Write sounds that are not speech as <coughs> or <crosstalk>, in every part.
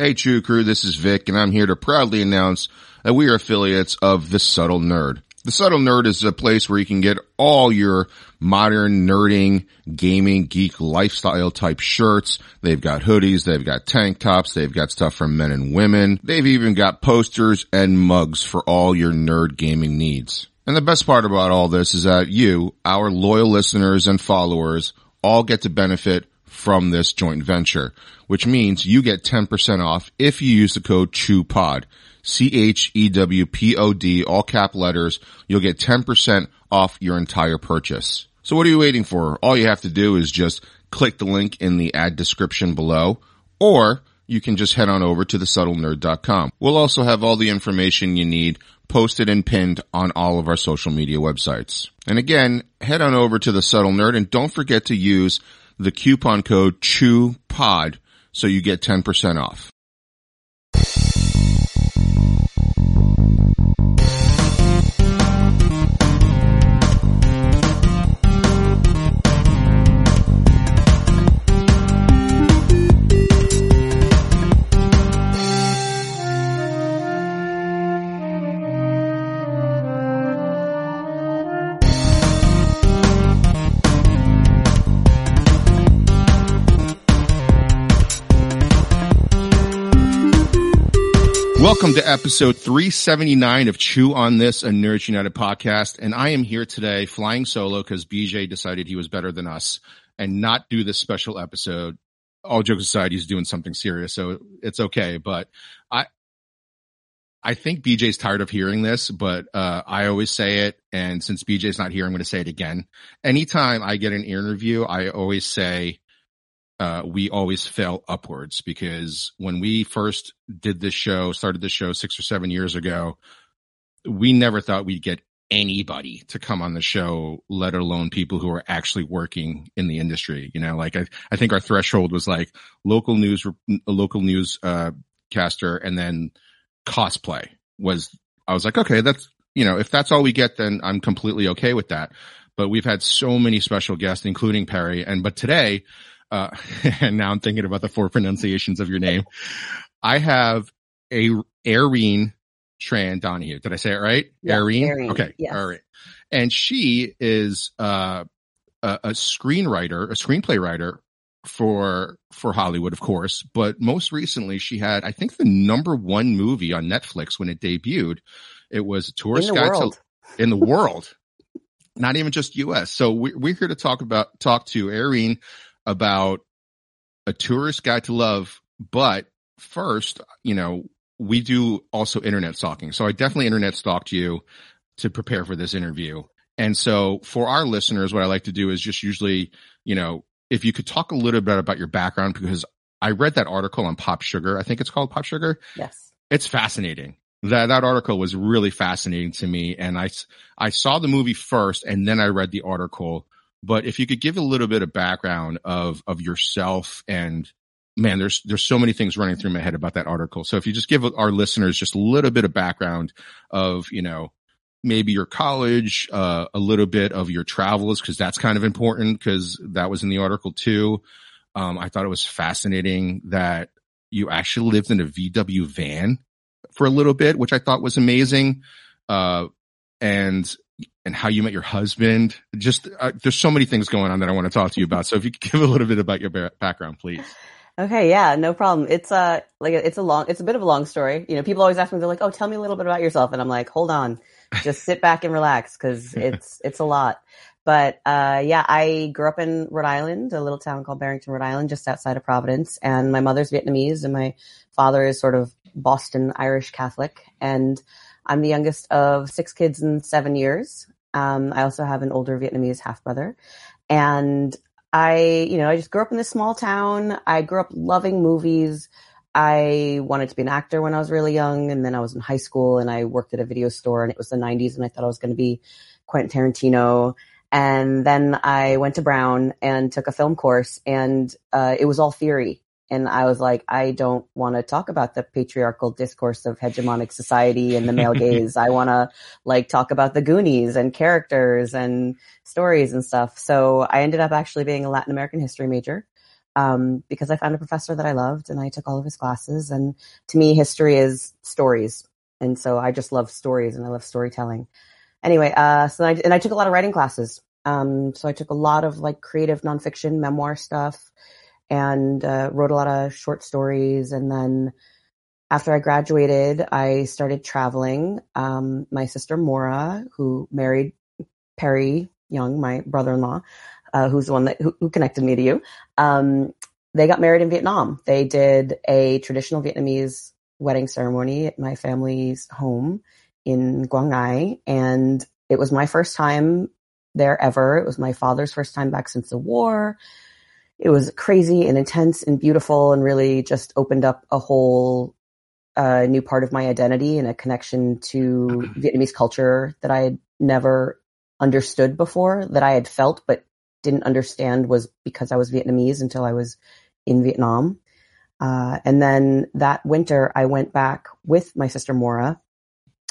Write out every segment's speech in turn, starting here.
Hey, True Crew, this is Vic, and I'm here to proudly announce that we are affiliates of The Subtle Nerd. The Subtle Nerd is a place where you can get all your modern nerding, gaming, geek lifestyle type shirts. They've got hoodies, they've got tank tops, they've got stuff for men and women. They've even got posters and mugs for all your nerd gaming needs. And the best part about all this is that you, our loyal listeners and followers, all get to benefit from this joint venture, which means you get 10% off if you use the code CHEWPOD. C-H-E-W-P-O-D, all cap letters. You'll get 10% off your entire purchase. So what are you waiting for? All you have to do is just click the link in the ad description below, or you can just head on over to thesubtlenerd.com. We'll also have all the information you need posted and pinned on all of our social media websites. And again, head on over to the Subtle Nerd and don't forget to use the coupon code CHEWPOD so you get 10% off. Welcome to episode 379 of Chew on This, a Nerds United podcast. And I am here today flying solo because BJ decided he was better than us and not do this special episode. All jokes aside, he's doing something serious, so it's okay. But I, I think BJ's tired of hearing this, but, uh, I always say it. And since BJ's not here, I'm going to say it again. Anytime I get an interview, I always say, uh, we always fell upwards because when we first did this show, started this show six or seven years ago, we never thought we'd get anybody to come on the show, let alone people who are actually working in the industry. You know, like I, I think our threshold was like local news, local news, uh, caster and then cosplay was, I was like, okay, that's, you know, if that's all we get, then I'm completely okay with that. But we've had so many special guests, including Perry. And, but today, uh, <laughs> and now I'm thinking about the four pronunciations of your name. I have a Erin Tran Donohue. Did I say it right? Erin? Erin, Okay. yes. All right. And she is, uh, a, a screenwriter, a screenplay writer for, for Hollywood, of course. But most recently she had, I think the number one movie on Netflix when it debuted. It was a In tourist the guide world. to, in the world, <laughs> not even just US. So we, we're here to talk about, talk to Erin about a tourist guide to love. But first, you know, we do also internet stalking. So I definitely internet stalked you to prepare for this interview. And so for our listeners, what I like to do is just usually, you know, if you could talk a little bit about your background, because I read that article on Pop Sugar. I think it's called Pop Sugar Yes. it's fascinating. That that article was really fascinating to me, and I, I saw the movie first, and then I read the article. But if you could give a little bit of background of of yourself, and man, there's there's so many things running through my head about that article. So if you just give our listeners just a little bit of background of you know maybe your college, uh, a little bit of your travels, because that's kind of important because that was in the article too. Um, I thought it was fascinating that you actually lived in a VW van for a little bit, which I thought was amazing. Uh, and, and how you met your husband. Just, uh, there's so many things going on that I want to talk to you about. So if you could give a little bit about your background, please. Okay. Yeah. No problem. It's uh like it's a long, it's a bit of a long story. You know, people always ask me, they're like, "Oh, tell me a little bit about yourself," and I'm like, "Hold on, just sit back and relax because <laughs> it's it's a lot." But uh, yeah, I grew up in Rhode Island, a little town called Barrington, Rhode Island, just outside of Providence. And my mother's Vietnamese, and my father is sort of Boston Irish Catholic. And I'm the youngest of six kids in seven years. Um, I also have an older Vietnamese half brother, and I, you know, I just grew up in this small town. I grew up loving movies. I wanted to be an actor when I was really young, and then I was in high school and I worked at a video store, and it was the '90s, and I thought I was going to be Quentin Tarantino. And then I went to Brown and took a film course, and uh, it was all theory. And I was like, I don't want to talk about the patriarchal discourse of hegemonic society and the male <laughs> gaze. I want to like talk about the Goonies and characters and stories and stuff. So I ended up actually being a Latin American history major. um, because I found a professor that I loved and I took all of his classes. And to me, history is stories. And so I just love stories and I love storytelling. Anyway, uh, so I, and I took a lot of writing classes. Um, so I took a lot of like creative nonfiction memoir stuff and, uh, wrote a lot of short stories. And then after I graduated, I started traveling. Um, my sister Maura, who married Perry Young, my brother-in-law, uh, who's the one that who, who connected me to you. Um, they got married in Vietnam. They did a traditional Vietnamese wedding ceremony at my family's home in Quang Ngai, and it was my first time there ever. It was my father's first time back since the war. It was crazy and intense and beautiful, and really just opened up a whole uh, new part of my identity and a connection to Vietnamese culture that I had never understood before, that I had felt but didn't understand was because I was Vietnamese until I was in Vietnam. Uh, and then that winter, I went back with my sister Maura.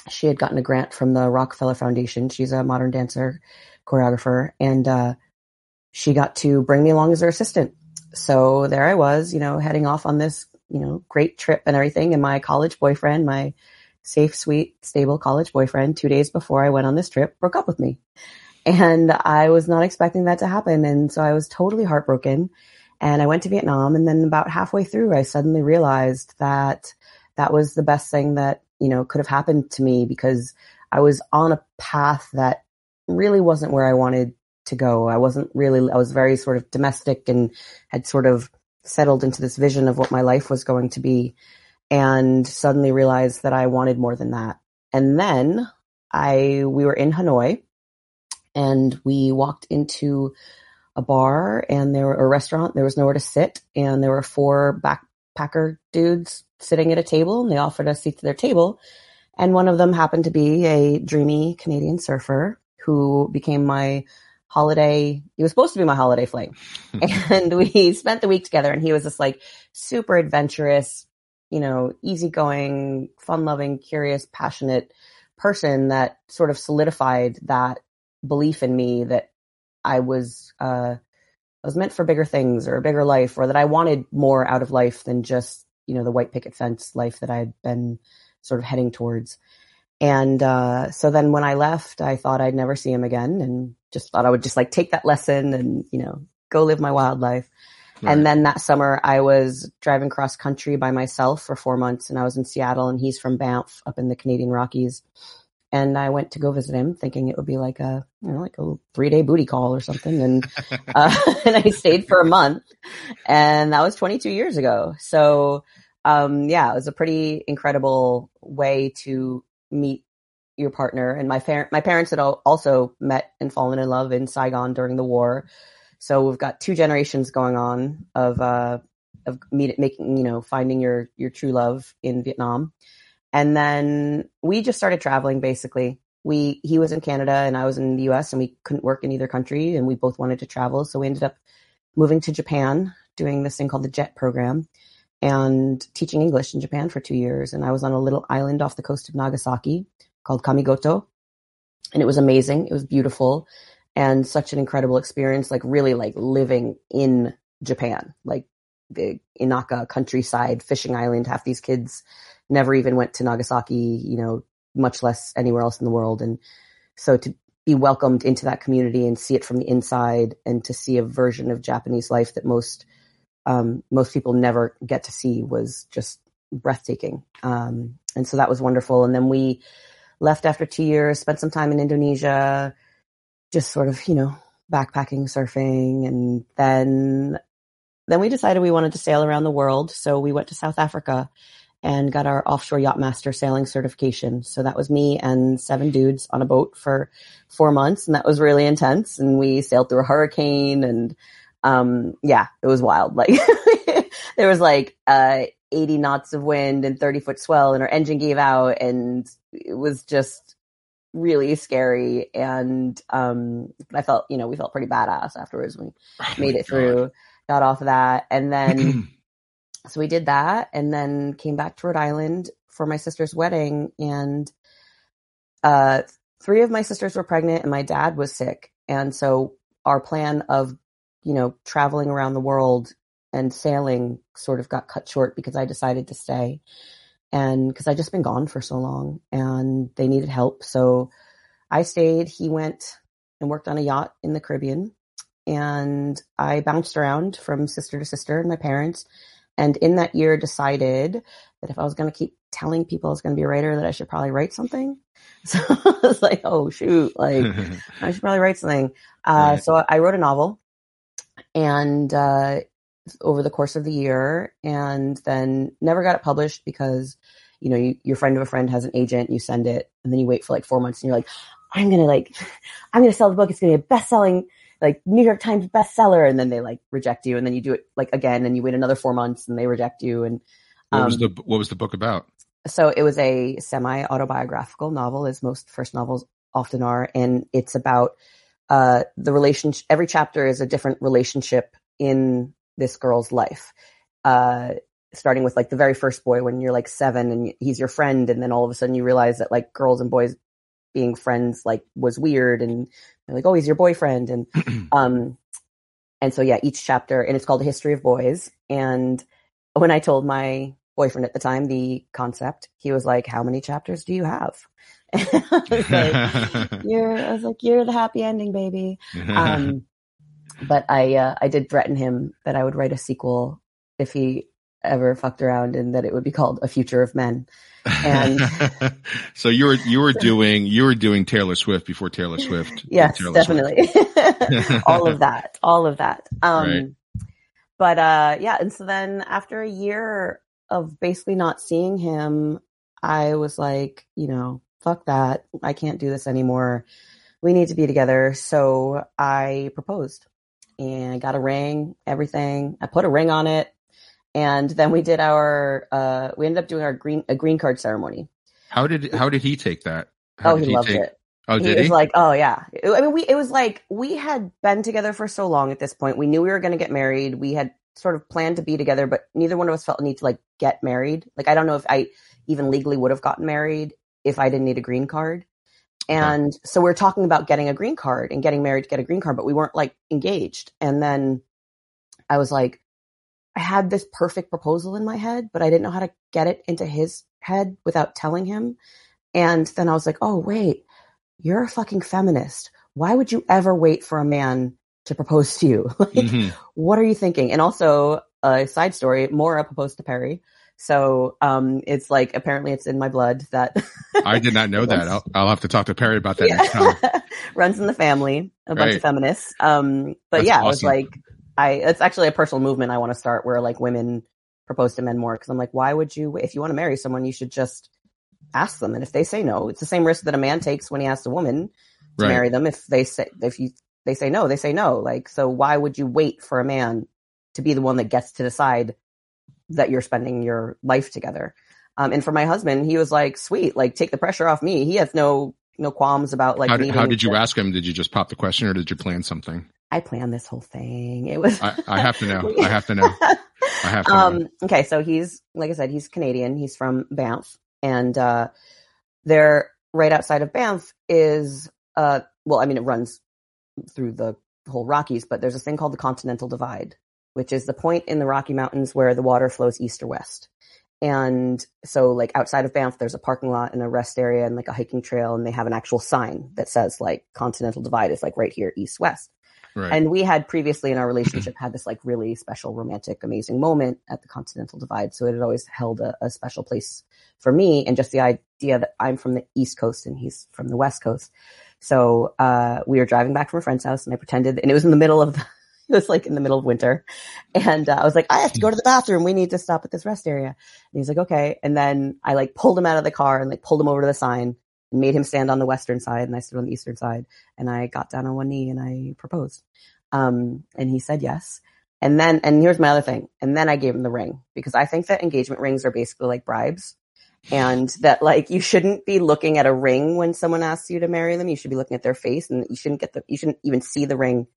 She had gotten a grant from the Rockefeller Foundation. She's a modern dancer, choreographer, and uh, she got to bring me along as her assistant. So there I was, you know, heading off on this, you know, great trip and everything. And my college boyfriend, my safe, sweet, stable college boyfriend, two days before I went on this trip, broke up with me. And I was not expecting that to happen. And so I was totally heartbroken. And I went to Vietnam. And then about halfway through, I suddenly realized that that was the best thing that, you know, could have happened to me because I was on a path that really wasn't where I wanted to go. I wasn't really, I was very sort of domestic and had sort of settled into this vision of what my life was going to be and suddenly realized that I wanted more than that. And then I, we were in Hanoi and we walked into a bar and there were a restaurant. There was nowhere to sit and there were four backpacker dudes sitting at a table and they offered us seats at their table. And one of them happened to be a dreamy Canadian surfer who became my holiday. He was supposed to be my holiday fling. <laughs> and we spent the week together and he was this like super adventurous, you know, easygoing, fun loving, curious, passionate person that sort of solidified that belief in me that I was uh, I was meant for bigger things or a bigger life, or that I wanted more out of life than just you know the white picket fence life that I had been sort of heading towards. And uh, so then when I left, I thought I'd never see him again, and just thought I would just like take that lesson and you know go live my wild life. Right. And then that summer, I was driving cross country by myself for four months, and I was in Seattle, and he's from Banff, up in the Canadian Rockies and I went to go visit him, thinking it would be like a you know like a three day booty call or something, and <laughs> uh, <laughs> and I stayed for a month, and that was 22 years ago. So um, yeah, it was a pretty incredible way to meet your partner. And my parent my parents had also met and fallen in love in Saigon during the war, so we've got two generations going on of uh, of meet, making you know finding your your true love in Vietnam. And then we just started traveling basically. We, he was in Canada and I was in the US and we couldn't work in either country and we both wanted to travel. So we ended up moving to Japan, doing this thing called the JET program and teaching English in Japan for two years. And I was on a little island off the coast of Nagasaki called Kamigoto. And it was amazing. It was beautiful and such an incredible experience, like really like living in Japan, like the Inaka countryside fishing island. Half these kids never even went to Nagasaki, you know, much less anywhere else in the world. And so to be welcomed into that community and see it from the inside and to see a version of Japanese life that most, um, most people never get to see was just breathtaking. Um, and so that was wonderful. And then we left after two years, spent some time in Indonesia, just sort of, you know, backpacking, surfing. And then, then we decided we wanted to sail around the world. So we went to South Africa and got our offshore yachtmaster sailing certification. So that was me and seven dudes on a boat for four months, and that was really intense. And we sailed through a hurricane, and um, yeah, it was wild. <laughs> Like there was like uh, 80 knots of wind and 30 foot swell, and our engine gave out, and it was just really scary. And um, I felt, you know, we felt pretty badass afterwards. We <laughs> oh made it God. through, got off of that, and then. <clears throat> so we did that and then came back to Rhode Island for my sister's wedding and uh, three of my sisters were pregnant and my dad was sick and so our plan of you know traveling around the world and sailing sort of got cut short because I decided to stay and because I just been gone for so long and they needed help. So I stayed. He went and worked on a yacht in the Caribbean and I bounced around from sister to sister and my parents. And in that year decided that if I was going to keep telling people I was going to be a writer, that I should probably write something. <laughs> So I was like, oh shoot, like <laughs> I should probably write something. Uh, right. So I wrote a novel and, uh, over the course of the year and then never got it published because, you know, you, your friend of a friend has an agent, you send it and then you wait for like four months and you're like, I'm to like, <laughs> I'm to sell the book. It's to be a best selling, like New York Times bestseller. And then they like reject you. And then you do it like again and you wait another four months and they reject you. And, um, what was um, the, what was the book about? so it was a semi autobiographical novel, as most first novels often are, and it's about uh, the relationship. Every chapter is a different relationship in this girl's life. Uh, starting with like the very first boy when you're like seven and he's your friend, and then all of a sudden you realize that like girls and boys being friends like was weird, and like oh he's your boyfriend, and <clears throat> um, and so yeah, each chapter and it's called a history of boys. And when I told my boyfriend at the time the concept. He was like, "How many chapters do you have?" <laughs> I was like, <laughs> "You're," I was like, "You're the happy ending, baby." <laughs> Um, but I uh, I did threaten him that I would write a sequel if he ever fucked around, and that it would be called A Future of Men. And <laughs> so you were you were doing you were doing Taylor Swift before Taylor Swift. Yes, Taylor definitely. <laughs> all of that, all of that. Um, right. But uh, yeah, and so then after a year of basically not seeing him, I was like, you know, fuck that. I can't do this anymore. We need to be together. So I proposed and I got a ring, everything. I put a ring on it. And then we did our, uh, we ended up doing our green, a green card ceremony. How did, how did he take that? How oh, he, he loved take... it. Oh, did he? Was like, oh yeah. I mean, we, it was like, we had been together for so long at this point. We knew we were going to get married. We had sort of planned to be together, but neither one of us felt a need to like get married. Like I don't know if I even legally would have gotten married if I didn't need a green card. And so we are talking about getting a green card and getting married to get a green card, but we weren't like engaged. And then I was like, I had this perfect proposal in my head, but I didn't know how to get it into his head without telling him. And then I was like, oh, wait, you're a fucking feminist. Why would you ever wait for a man to propose to you. <laughs> like, mm-hmm. what are you thinking? And also, a side story, Maura proposed to Perry. So, um, it's like, apparently it's in my blood that. I did not know <laughs> that. I'll, I'll, have to talk to Perry about that yeah. next time. <laughs> Runs in the family, a bunch of feminists. Um, but That's yeah, awesome. it was like, I, it's actually a personal movement I want to start where like women propose to men more. Cause I'm like, why would you, if you want to marry someone, you should just ask them. And if they say no, it's the same risk that a man takes when he asks a woman to right. marry them. If they say, if you they say no, they say no. Like, so why would you wait for a man to be the one that gets to decide that you're spending your life together? Um, and for my husband, he was like, sweet, like take the pressure off me. He has no, no qualms about like. How did, how did you ask him? Did you just pop the question or did you plan something? I planned this whole thing. It was. I, I have to know. I have to know. <laughs> I have to um, know. Okay, so he's like I said, he's Canadian. He's from Banff, and uh, they're right outside of Banff is uh, well, I mean, it runs through the whole Rockies, but there's a thing called the Continental Divide, which is the point in the Rocky Mountains where the water flows east or west. And so like outside of Banff, there's a parking lot and a rest area and like a hiking trail and they have an actual sign that says like Continental Divide is like right here, east, west. Right. And we had previously in our relationship had this like really special, romantic, amazing moment at the Continental Divide. So it had always held a, a special place for me. And just the idea that I'm from the East Coast and he's from the West Coast so uh, we were driving back from a friend's house, and I pretended, and it was in the middle of, the, <laughs> it was like in the middle of winter, and uh, I was like, I have to go to the bathroom. We need to stop at this rest area. And he's like, okay. And then I like pulled him out of the car and like pulled him over to the sign and made him stand on the western side, and I stood on the eastern side, and I got down on one knee and I proposed. Um, and he said yes. And then, and here's my other thing. And then I gave him the ring because I think that engagement rings are basically like bribes and that like you shouldn't be looking at a ring when someone asks you to marry them. You should be looking at their face, and you shouldn't get the you shouldn't even see the ring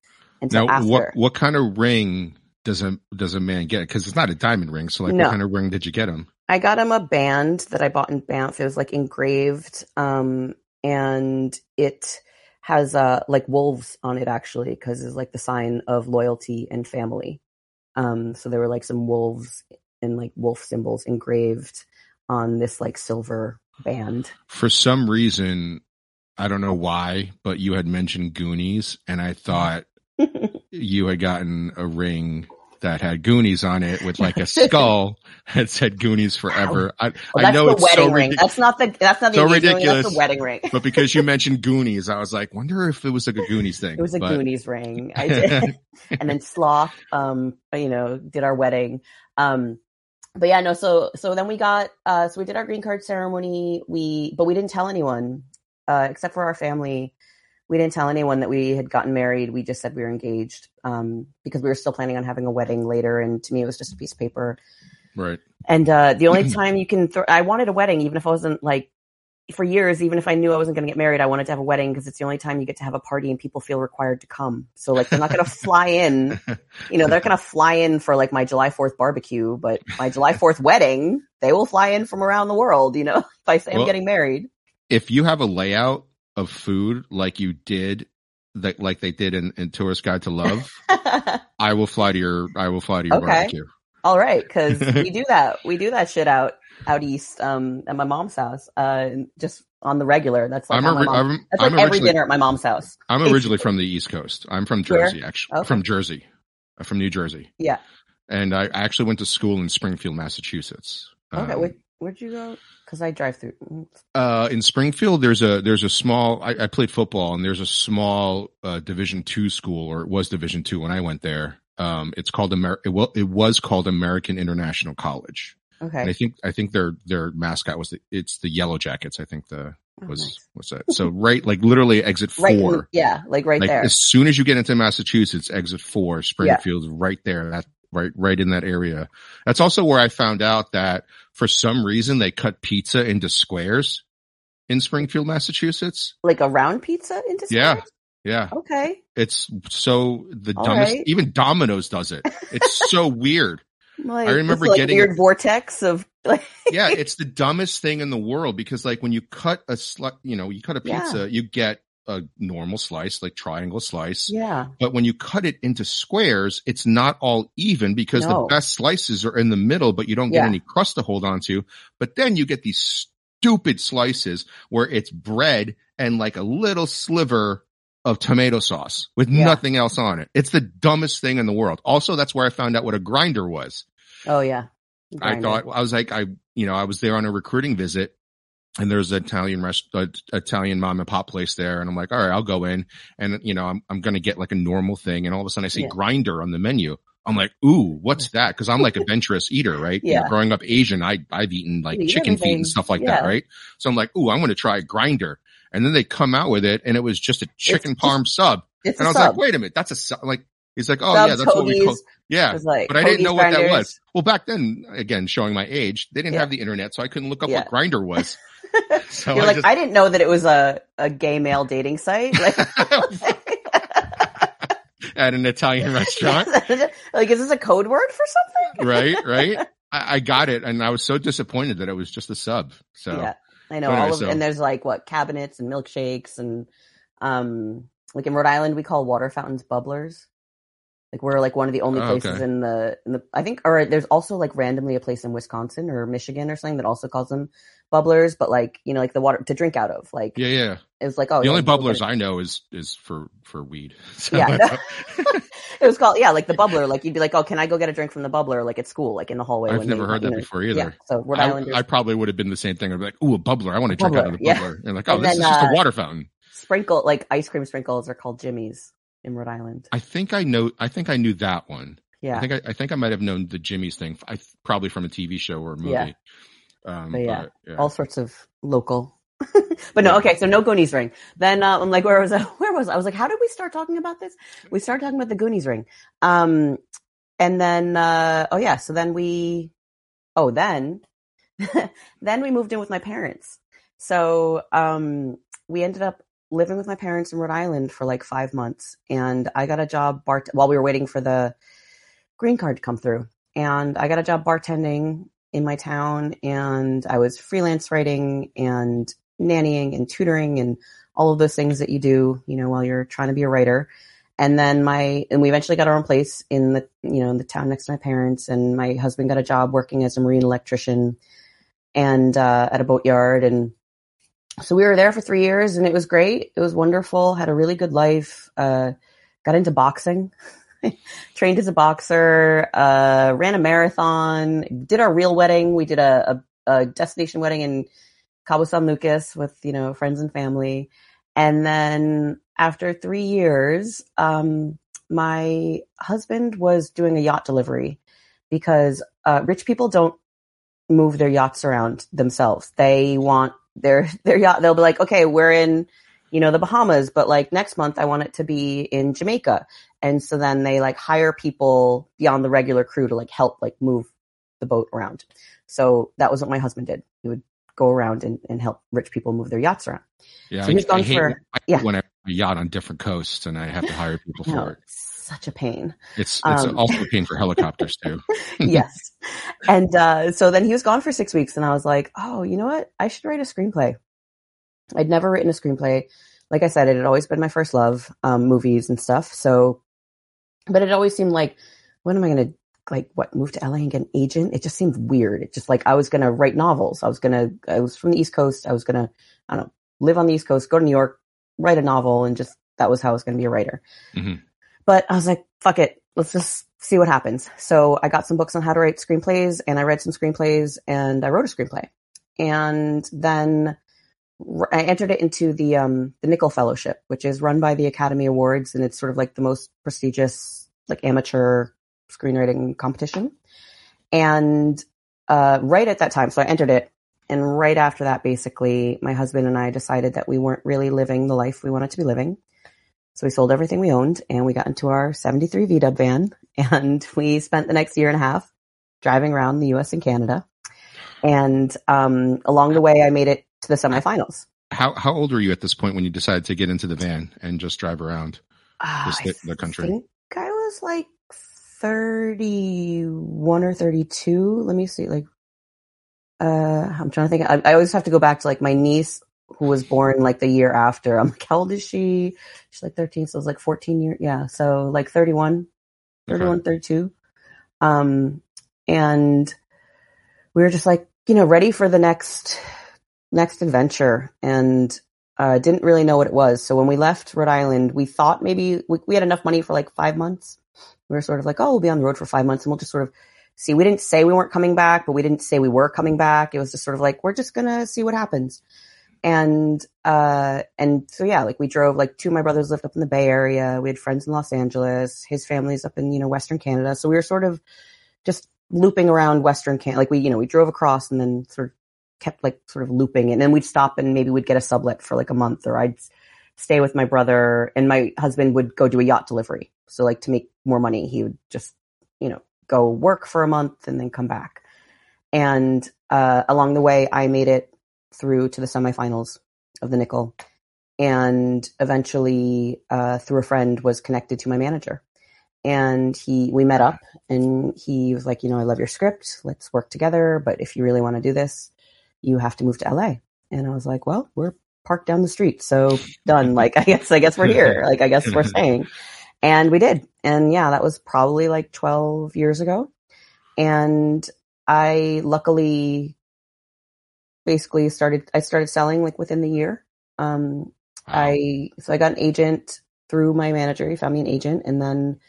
until now, after. What what kind of ring does a does a man get? Because it's not a diamond ring. So like, no. what kind of ring did you get him? I got him a band that I bought in Banff. It was like engraved, um, and it has uh like wolves on it actually because it's like the sign of loyalty and family. Um, so there were like some wolves and like wolf symbols engraved on this like silver band. For some reason, I don't know why, but you had mentioned Goonies, and I thought you had gotten a ring that had Goonies on it with like a skull that said Goonies forever. I, Well, I know it's wedding so ring. ridiculous, That's not the that's not the So ring, ridiculous. That's the wedding ring. but because you mentioned Goonies, I was like, wonder if it was like a Goonies thing. It was a but, Goonies ring. <laughs> I did. and then Sloth, um, you know, did our wedding. Um, but yeah, no, so, so then we got, uh, so we did our green card ceremony. We, but we didn't tell anyone, uh, except for our family. We didn't tell anyone that we had gotten married. We just said we were engaged, um, because we were still planning on having a wedding later. And to me, it was just a piece of paper. Right. And, uh, the only <clears throat> time you can, throw I wanted a wedding, even if I wasn't like, for years, even if I knew I wasn't going to get married, I wanted to have a wedding because it's the only time you get to have a party and people feel required to come. So like they're not going to fly in, <laughs> you know, they're going to fly in for like my July 4th barbecue, but my July 4th wedding, they will fly in from around the world, you know, <laughs> if I say Well- I'm getting married. If you have a layout of food like you did, that like they did in, in Tourist Guide to Love, <laughs> I will fly to your I will fly to your Okay. barbecue. All right. Cause <laughs> we do that. We do that shit out, out east, um, at my mom's house, uh, just on the regular. That's like, I'm, mom- I'm, that's like I'm every dinner at my mom's house. I'm originally from the East Coast. I'm from Where? Jersey, actually. Okay. From Jersey, from New Jersey, Yeah. and I actually went to school in Springfield, Massachusetts. Okay. Um, where'd you go? Cause I drive through. uh, in Springfield, there's a there's a small. I, I played football, and there's a small uh, Division two school, or it was Division two when I went there. Um, it's called Amer- it, wa- it was called American International College, and I think I think their their mascot was the it's the Yellow Jackets. I think the Oh, was nice. was that so right like literally exit four. Right. yeah. Like right like there. as soon as you get into Massachusetts, exit four, Springfield's right there. That right, right in that area. That's also where I found out that for some reason they cut pizza into squares in Springfield, Massachusetts. Like a round pizza into Yeah. squares? Yeah, Okay. it's so the All dumbest. right. Even Domino's does it. It's so <laughs> weird. Like, remember like, getting weird vortex of like Yeah, <laughs> it's the dumbest thing in the world because like when you cut a sli- you know, you cut a Yeah. pizza, you get a normal slice, like triangle slice. yeah. But when you cut it into squares, it's not all even because No. the best slices are in the middle, but you don't get any crust to hold on to. But then you get these stupid slices where it's bread and like a little sliver of tomato sauce with Yeah. nothing else on it. It's the dumbest thing in the world. Also, that's where I found out what a grinder was. Oh yeah. I thought I was like I you know I was there on a recruiting visit and there's an Italian rest uh, Italian mom and pop place there and I'm like all right I'll go in and you know I'm I'm going to get like a normal thing and all of a sudden I see Yeah. grinder on the menu. I'm like, ooh, what's that? Cause I'm like a <laughs> venturous eater, right? You know, Yeah. growing up Asian, I, I've eaten like chicken feet and stuff like that, right? So I'm like, ooh, I'm going to try grinder. And then they come out with it and it was just a chicken just- parm sub. it's And I was sub. like, wait a minute, that's a sub. Like, he's like, oh Subs, yeah, that's what we call, yeah. Like But I didn't know what that was. Well, back then, again, showing my age, they didn't Yeah. have the internet, so I couldn't look up Yeah. what grinder was. <laughs> So You're I like, just, I didn't know that it was a, a gay male dating site. Like, <laughs> <laughs> at an Italian restaurant, like, is this a code word for something? right? Right. I, I got it, and I was so disappointed that it was just a sub. So Yeah, I know anyway, all of, so- and there's like what cabinets and milkshakes and, um, like in Rhode Island, we call water fountains bubblers. Like we're like one of the only Oh, places okay. in the, in the, I think, or there's also like randomly a place in Wisconsin or Michigan or something that also calls them bubblers, but like, you know, like the water to drink out of, like, yeah, yeah. it was like, oh, the only bubblers I know is is for for weed. <laughs> So, Yeah, <laughs> <laughs> it was called, yeah, like the bubbler. Like you'd be like, oh, can I go get a drink from the bubbler? Like at school, like in the hallway. I've never they- heard that know, before Yeah. either. So Rhode I, Islanders, I probably would have been the same thing. I'd be like, "Ooh, a bubbler! I want to drink out of Bubbler, the yeah. bubbler." And like, "Oh, And this then, is just uh, a water fountain." sprinkle, like ice cream sprinkles are called Jimmy's in Rhode Island. I think I know. I think I knew that one. Yeah. I think I, I think I might have known the Jimmy's thing. I probably from a TV show or a movie. Yeah. Um, But yeah, but, yeah. all sorts of local. <laughs> but no, okay, so no Goonies ring. Then uh, I'm like, where was I? <laughs> Where was I? I was like, how did we start talking about this? We started talking about the Goonies ring. Um, and then, uh, oh yeah, so then we, oh then, <laughs> then we moved in with my parents. So um, we ended up living with my parents in Rhode Island for like five months, and I got a job bart while we were waiting for the green card to come through, and I got a job bartending in my town and I was freelance writing and nannying and tutoring and all of those things that you do, you know, while you're trying to be a writer. And then my, and we eventually got our own place in the, you know, in the town next to my parents. And my husband got a job working as a marine electrician and, uh, at a boatyard. And so we were there for three years and it was great. It was wonderful. Had a really good life. Uh, got into boxing, <laughs> trained as a boxer, uh, ran a marathon, did our real wedding. We did a, a, a destination wedding in Cabo San Lucas with, you know, friends and family. And then after three years, um, my husband was doing a yacht delivery because uh, rich people don't move their yachts around themselves. They want their their yacht. They'll be like, okay, we're in, you know, the Bahamas, but like next month, I want it to be in Jamaica. And so then they like hire people beyond the regular crew to like help like move the boat around. So that was what my husband did. He would go around and, and help rich people move their yachts around. Yeah, So I, gone I hate for- yeah. when I have a yacht on different coasts and I have to hire people <laughs> No, for it. Such a pain. It's it's Um, also a pain for helicopters too. <laughs> yes. And uh, so then he was gone for six weeks, and I was like, oh, you know what? I should write a screenplay. I'd never written a screenplay. Like I said, it had always been my first love, um, movies and stuff. So, but it always seemed like, when am I going to like what move to LA and get an agent? It just seemed weird. It just like I was going to write novels. I was going to. I was from the East Coast. I was going to. I don't know. Live on the East Coast. Go to New York. Write a novel, and just that was how I was going to be a writer. Mhm. But I was like, fuck it. Let's just see what happens. So I got some books on how to write screenplays and I read some screenplays and I wrote a screenplay. And then I entered it into the, um, the Nicholl Fellowship, which is run by the Academy Awards. And it's sort of like the most prestigious, like amateur screenwriting competition. And, uh, right at that time, so I entered it. And right after that, basically, my husband and I decided that we weren't really living the life we wanted to be living. So we sold everything we owned and we got into our 73 VW van <laughs> and we spent the next year and a half driving around the US and Canada. And um, along the way, I made it to the semifinals. How how old were you at this point when you decided to get into the van and just drive around? Just the- the country. I think I was like 31 or 32. Let me see. Like, uh, I'm trying to think. I, I always have to go back to like my niece who was born like the year after. I'm like, how old is she? She's like 13. So it was like 14 years. Yeah. So like 31, 31, 32. Um, and we were just like, you know, ready for the next, next adventure and, uh, didn't really know what it was. So when we left Rhode Island, we thought maybe we, we had enough money for like five months. We were sort of like, oh, we'll be on the road for five months and we'll just sort of see. We didn't say we weren't coming back, but we didn't say we were coming back. It was just sort of like, we're just going to see what happens. And, uh, and so yeah, like we drove, like two of my brothers lived up in the Bay Area. We had friends in Los Angeles. His family's up in, you know, Western Canada. So we were sort of just looping around Western Canada. Like we, you know, we drove across and then sort of kept like sort of looping and then we'd stop and maybe we'd get a sublet for like a month or I'd stay with my brother and my husband would go do a yacht delivery. So like to make more money, he would just, you know, go work for a month and then come back. And, uh, along the way, I made it through to the semifinals of the Nicholl and eventually, uh, through a friend was connected to my manager and he, we met up and he was like, you know, I love your script. Let's work together. But if you really want to do this, you have to move to LA. And I was like, well, we're parked down the street. So done. <laughs> Like, I guess, I guess we're here. Like, I guess we're staying. And we did. And yeah, that was probably like 12 years ago. And I luckily basically started, I started selling like within the year. Um, Wow. I, so I got an agent through my manager. He found me an agent and then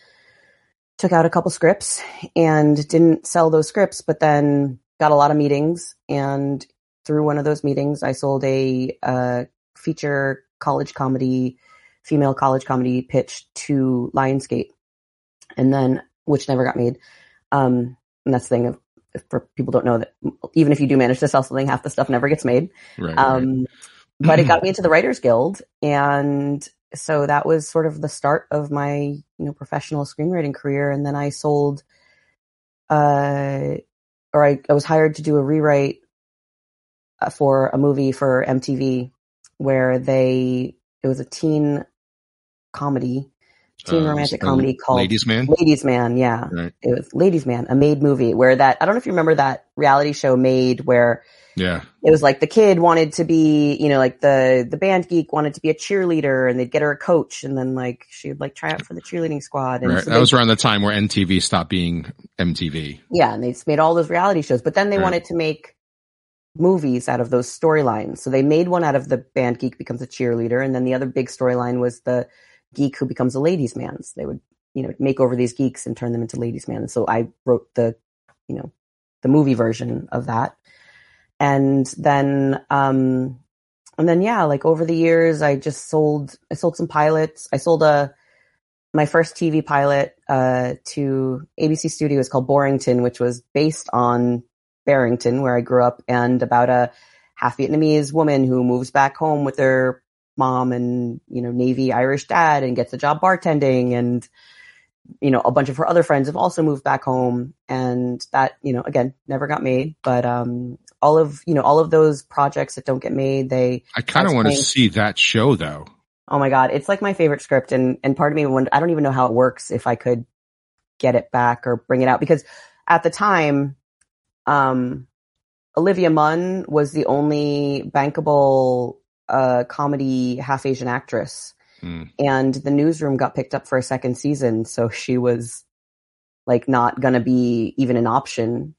took out a couple scripts and didn't sell those scripts, but then got a lot of meetings. And through one of those meetings, I sold a, uh, feature college comedy, female college comedy pitch to Lionsgate. And then, which never got made. Um, and that's the thing of, for people don't know that even if you do manage to sell something, half the stuff never gets made. right, right. Um, but it got me into the Writers Guild, and so that was sort of the start of my you know professional screenwriting career. And then I sold, uh, or I, I was hired to do a rewrite uh, for a movie for MTV where they it was a teen comedy, teen Uh, romantic so comedy called Ladies Man. Ladies Man. Yeah, Right. it was Ladies Man, a made movie where that I don't know if you remember that reality show Made where Yeah. it was like the kid wanted to be, you know, like the the band geek wanted to be a cheerleader, and they'd get her a coach, and then like she'd like try out for the cheerleading squad. And Right. so That was around the time where MTV stopped being MTV. yeah, and they just made all those reality shows. But then they Right. wanted to make movies out of those storylines. So they made one out of the band geek becomes a cheerleader, and then the other big storyline was the geek who becomes a ladies' man. So they would, you know, make over these geeks and turn them into ladies' man. So I wrote the, you know, the movie version of that. And then um and then yeah, like over the years I just sold I sold some pilots. I sold a my first TV pilot uh, to ABC Studios called Borington, which was based on Barrington, where I grew up, and about a half Vietnamese woman who moves back home with her mom and you know Navy Irish dad and gets a job bartending, and you know a bunch of her other friends have also moved back home, and that you know again never got made, but um, all of you know all of those projects that don't get made, they I kind of want to see that show though. Oh my god, it's like my favorite script, and and part of me wonder I don't even know how it works if I could get it back or bring it out because at the time, um, Olivia Munn was the only bankable uh comedy half Asian actress, Hmm. and the newsroom got picked up for a second season, so she was like not gonna be even an option,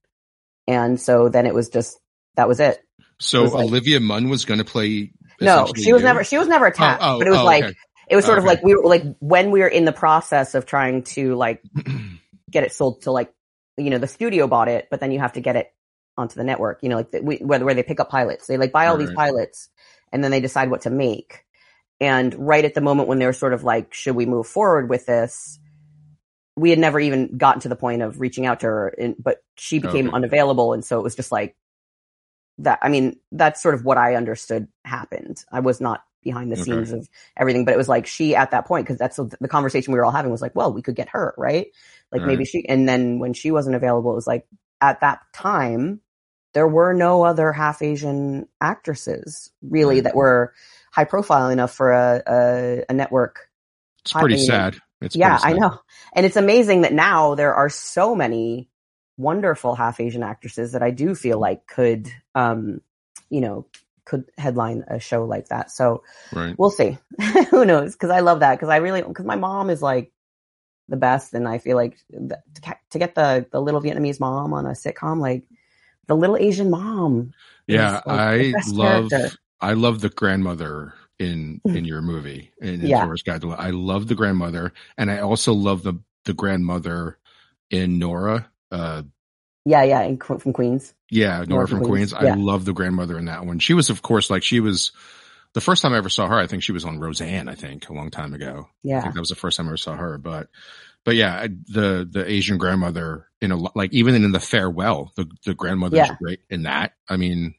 and so then it was just that was it. So was like- Olivia Munn was to play. No, she was you? never she was never attached, Oh, oh, but it was oh, like okay. it was sort of like we were like when we were in the process of trying to like <clears throat> get it sold to like you know the studio bought it, but then you have to get it onto the network. You know, like the, we, where where they pick up pilots, they like buy all these Right. pilots, and then they decide what to make. And right at the moment when they were sort of like, should we move forward with this? We had never even gotten to the point of reaching out to her, and, but she oh, became Okay. unavailable, and so it was just like that. I mean, that's sort of what I understood happened. I was not behind the Okay. scenes of everything, but it was like she at that point because that's the the conversation we were all having was like, well, we could get her right, like Right. maybe she. And then when she wasn't available, it was like at that time there were no other half Asian actresses really that were high profile enough for a a, a network. It's pretty mean, sad. It's yeah, pretty I know, and it's amazing that now there are so many wonderful half Asian actresses that I do feel like could, um, you know, could headline a show like that. So Right. we'll see. <laughs> Who knows? Because I love that. Because I really, because my mom is like the best, and I feel like to to get the the little Vietnamese mom on a sitcom, like the little Asian mom. Yeah, like, I love character. I love the grandmother in in your movie in, in Yeah. Tourist Guide to Love. I love the grandmother, and I also love the the grandmother in Nora. Uh, Yeah, yeah, Qu- from Queens. yeah, Nora, Nora from Queens. Queens. I love the grandmother in that one. She was, of course, like she was the first time I ever saw her. I think she was on Roseanne. I think a long time ago. I Yeah, think that was the first time I ever saw her. But, but yeah, the the Asian grandmother in a like even in the farewell, the the grandmother's Yeah. great in that. I mean,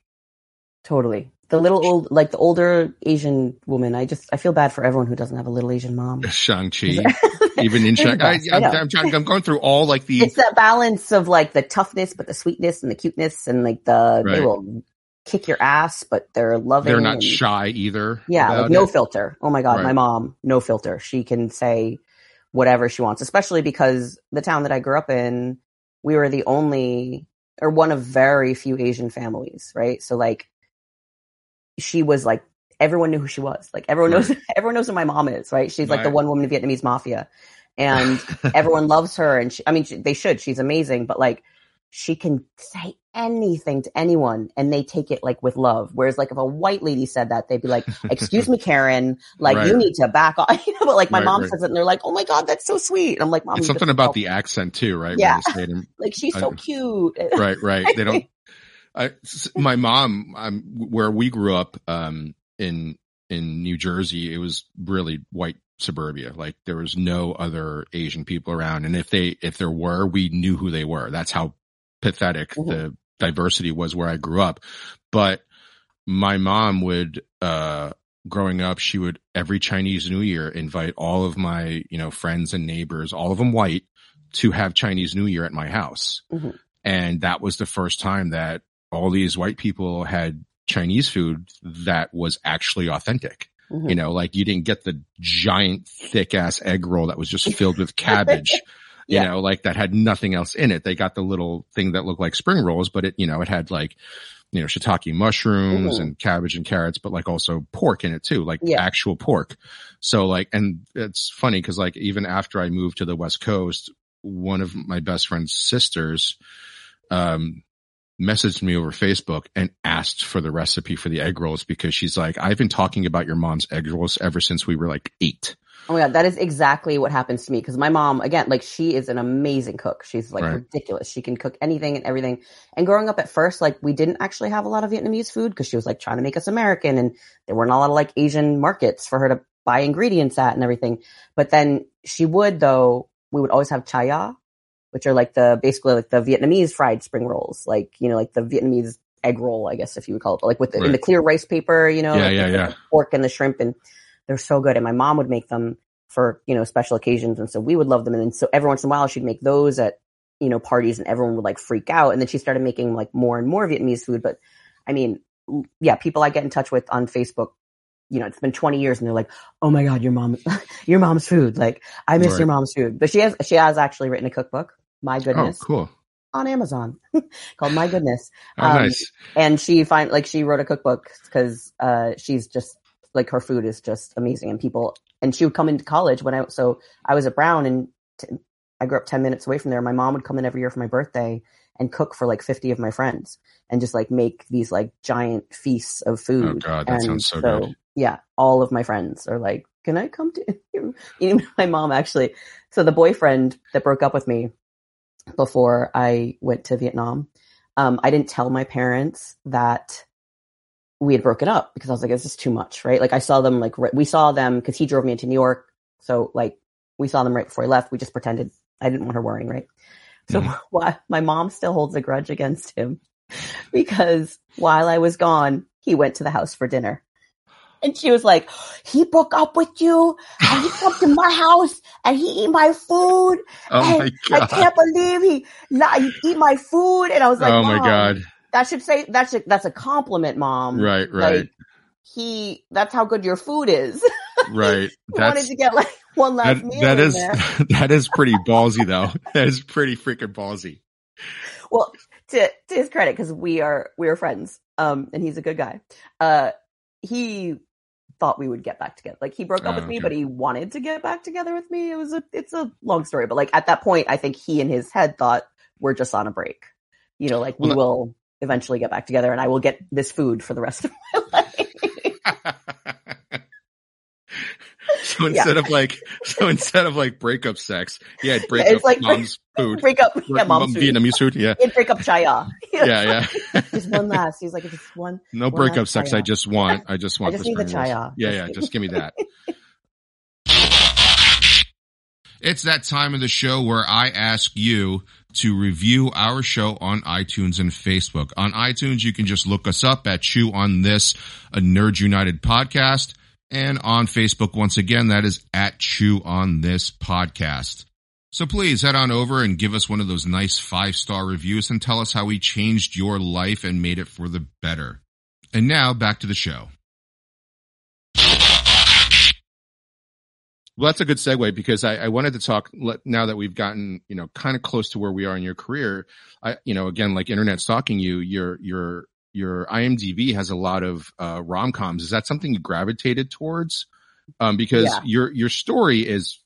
totally. The little old, like the older Asian woman. I just I feel bad for everyone who doesn't have a little Asian mom. <laughs> Shang Chi, <laughs> even in Shang, I, I I'm. I'm, I'm going through all like the it's that balance of like the toughness, but the sweetness and the cuteness, and like the they will kick your ass, but they're loving. they're not and- shy either. Yeah, like no it. filter. Oh my god, Right. my mom, no filter. She can say whatever she wants, especially because the town that I grew up in, we were the only or one of very few Asian families, right? So like she was like everyone knew who she was. Like everyone knows <laughs> everyone knows who my mom is, right? She's like the one woman in Vietnamese mafia. <laughs> And everyone loves her and she, I mean she, they should. She's amazing, but like she can say anything to anyone and they take it like with love. Whereas like if a white lady said that, they'd be like, "Excuse me, Karen, <laughs> like you need to back off." <laughs> You know, but like my Right, mom right. says it and they're like, "Oh my god, that's so sweet." And I'm like, "Mom, It's something about don't- the accent too, right? Yeah. When they say it in- <laughs> like she's so cute." right, right. They don't. I, my mom, um, where we grew up, um, in in New Jersey, it was really white suburbia. Like there was no other Asian people around, and if they if there were, we knew who they were. That's how pathetic Mhm. the diversity was where I grew up. But my mom would, uh, growing up, she would every Chinese New Year invite all of my you know friends and neighbors, all of them white, to have Chinese New Year at my house. Mhm. And that was the first time that all these white people had Chinese food that was actually authentic. Mhm. You know, like you didn't get the giant thick ass egg roll that was just filled with cabbage. <laughs> You Yeah. know, like that had nothing else in it. They got the little thing that looked like spring rolls, but it, you know, it had like you know, shiitake mushrooms Mhm. and cabbage and carrots, but like also pork in it too, like Yeah. actual pork. So like, and it's funny because like even after I moved to the West Coast, one of my best friend's sisters, um, messaged me over Facebook and asked for the recipe for the egg rolls because she's like, I've been talking about your mom's egg rolls ever since we were like eight. Oh my god, that is exactly what happens to me because my mom, again, like she is an amazing cook. She's like Right. ridiculous. She can cook anything and everything. And growing up at first, like we didn't actually have a lot of Vietnamese food because she was like trying to make us American, and there weren't a lot of like Asian markets for her to buy ingredients at and everything. But then she would though. We would always have chaya, which are like the basically like the Vietnamese fried spring rolls, like you know, like the Vietnamese egg roll, I guess if you would call it, but like with the, in the clear rice paper, you know, Yeah, like yeah, yeah. the pork and the shrimp, and they're so good. And my mom would make them for you know special occasions, and so we would love them. And then so every once in a while, she'd make those at you know parties, and everyone would like freak out. And then she started making like more and more Vietnamese food. But I mean, yeah, people I get in touch with on Facebook. You know, it's been 20 years and they're like, "Oh my God, your mom, <laughs> your mom's food. Like, I miss Right. your mom's food." But she has, she has actually written a cookbook. My Oh, goodness, cool. on Amazon <laughs> called My Goodness. Oh, Um, nice. And she find like she wrote a cookbook because uh, she's just like her food is just amazing, and people. And she would come into college when I so I was at Brown, and t- I grew up 10 minutes away from there. My mom would come in every year for my birthday and cook for like 50 of my friends and just like make these like giant feasts of food. Oh, God, that and sounds so good. Yeah, all of my friends are like, "Can I come to?" you <laughs> Even my mom actually. So the boyfriend that broke up with me before I went to Vietnam, um, I didn't tell my parents that we had broken up because I was like, "This is too much," right? Like I saw them, like we saw them because he drove me into New York, so like we saw them right before he left. We just pretended I didn't want her worrying, right? So Mhm. <laughs> why my mom still holds a grudge against him <laughs> because while I was gone, he went to the house for dinner. And she was like, he broke up with you and he come to my house and he eat my food. <laughs> Oh and my I can't believe he not he eat my food. And I was like, oh my God. That should say that's a, that's a compliment, mom. Right, right, Like, he, that's how good your food is. <laughs> right. Wanted to get like one last that, meal that is <laughs> that is pretty <laughs> ballsy though. That is pretty freaking ballsy. well to to his credit because we are we are friends um and he's a good guy uh he thought we would get back together like he broke up Oh, with me okay. but he wanted to get back together with me it was a it's a long story but like at that point i think he in his head thought we're just on a break you know like we Well, will eventually get back together and i will get this food for the rest of my <laughs> life <laughs> so Yeah. instead of like so instead of like breakup sex, yeah, breakup it's like- mom's food. break up yeah mom's food Vietnamese food. Yeah. He'd break up chaya <laughs> Yeah, yeah. just one last he's like just one No One breakup sex. I just want I just want I just the need the chaya. Yeah, yeah, just give me that. It's that time of the show where I ask you to review our show on iTunes and Facebook. On iTunes, you can just look us up at Chew on This, a Nerd United podcast. And on Facebook, once again, that is at Chew on This podcast. So please head on over and give us one of those nice five star reviews and tell us how we changed your life and made it for the better. And now back to the show. Well, that's a good segue because I, I wanted to talk now that we've gotten, you know, kind of close to where we are in your career. I, you know, again, like internet stalking you, your, your, your IMDb has a lot of, uh, rom-coms. Is that something you gravitated towards? Um, because Yeah. your, your story is,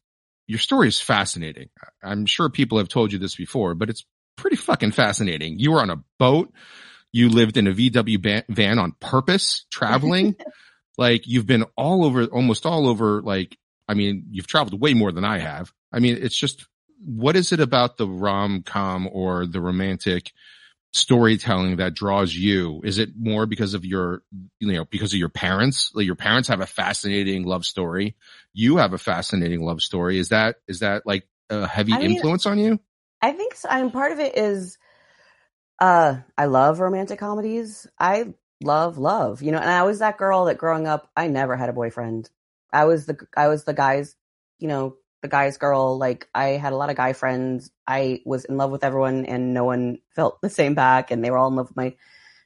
your story is fascinating. I'm sure people have told you this before, but it's pretty fucking fascinating. You were on a boat. You lived in a VW ban- van on purpose, traveling. <laughs> like you've been all over, almost all over. Like, I mean, you've traveled way more than I have. I mean, it's just, what is it about the rom com or the romantic storytelling that draws you? Is it more because of your, you know, because of your parents? Like your parents have a fascinating love story. You have a fascinating love story. Is that, is that like a heavy I mean, influence on you? I think so. Mean, part of it is, uh, I love romantic comedies. I love love, you know, and I was that girl that growing up, I never had a boyfriend. I was the, I was the guy's, you know, the guy's girl. Like I had a lot of guy friends. I was in love with everyone and no one felt the same back. And they were all in love with my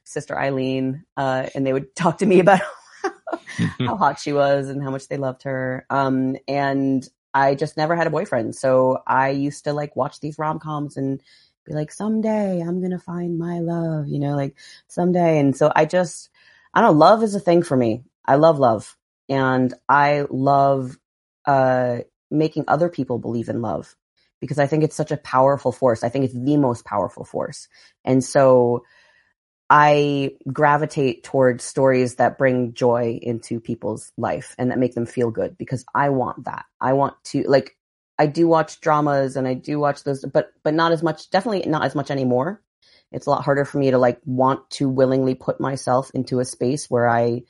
sister Eileen. Uh, and they would <laughs> talk to me about <laughs> how hot she was and how much they loved her. Um, and I just never had a boyfriend. So I used to like watch these rom coms and be like, someday I'm going to find my love, you know, like someday. And so I just, I don't know, love is a thing for me. I love love and I love, uh, making other people believe in love because I think it's such a powerful force. I think it's the most powerful force. And so I gravitate towards stories that bring joy into people's life and that make them feel good because I want that. I want to like I do watch dramas and I do watch those but but not as much definitely not as much anymore. It's a lot harder for me to like want to willingly put myself into a space where I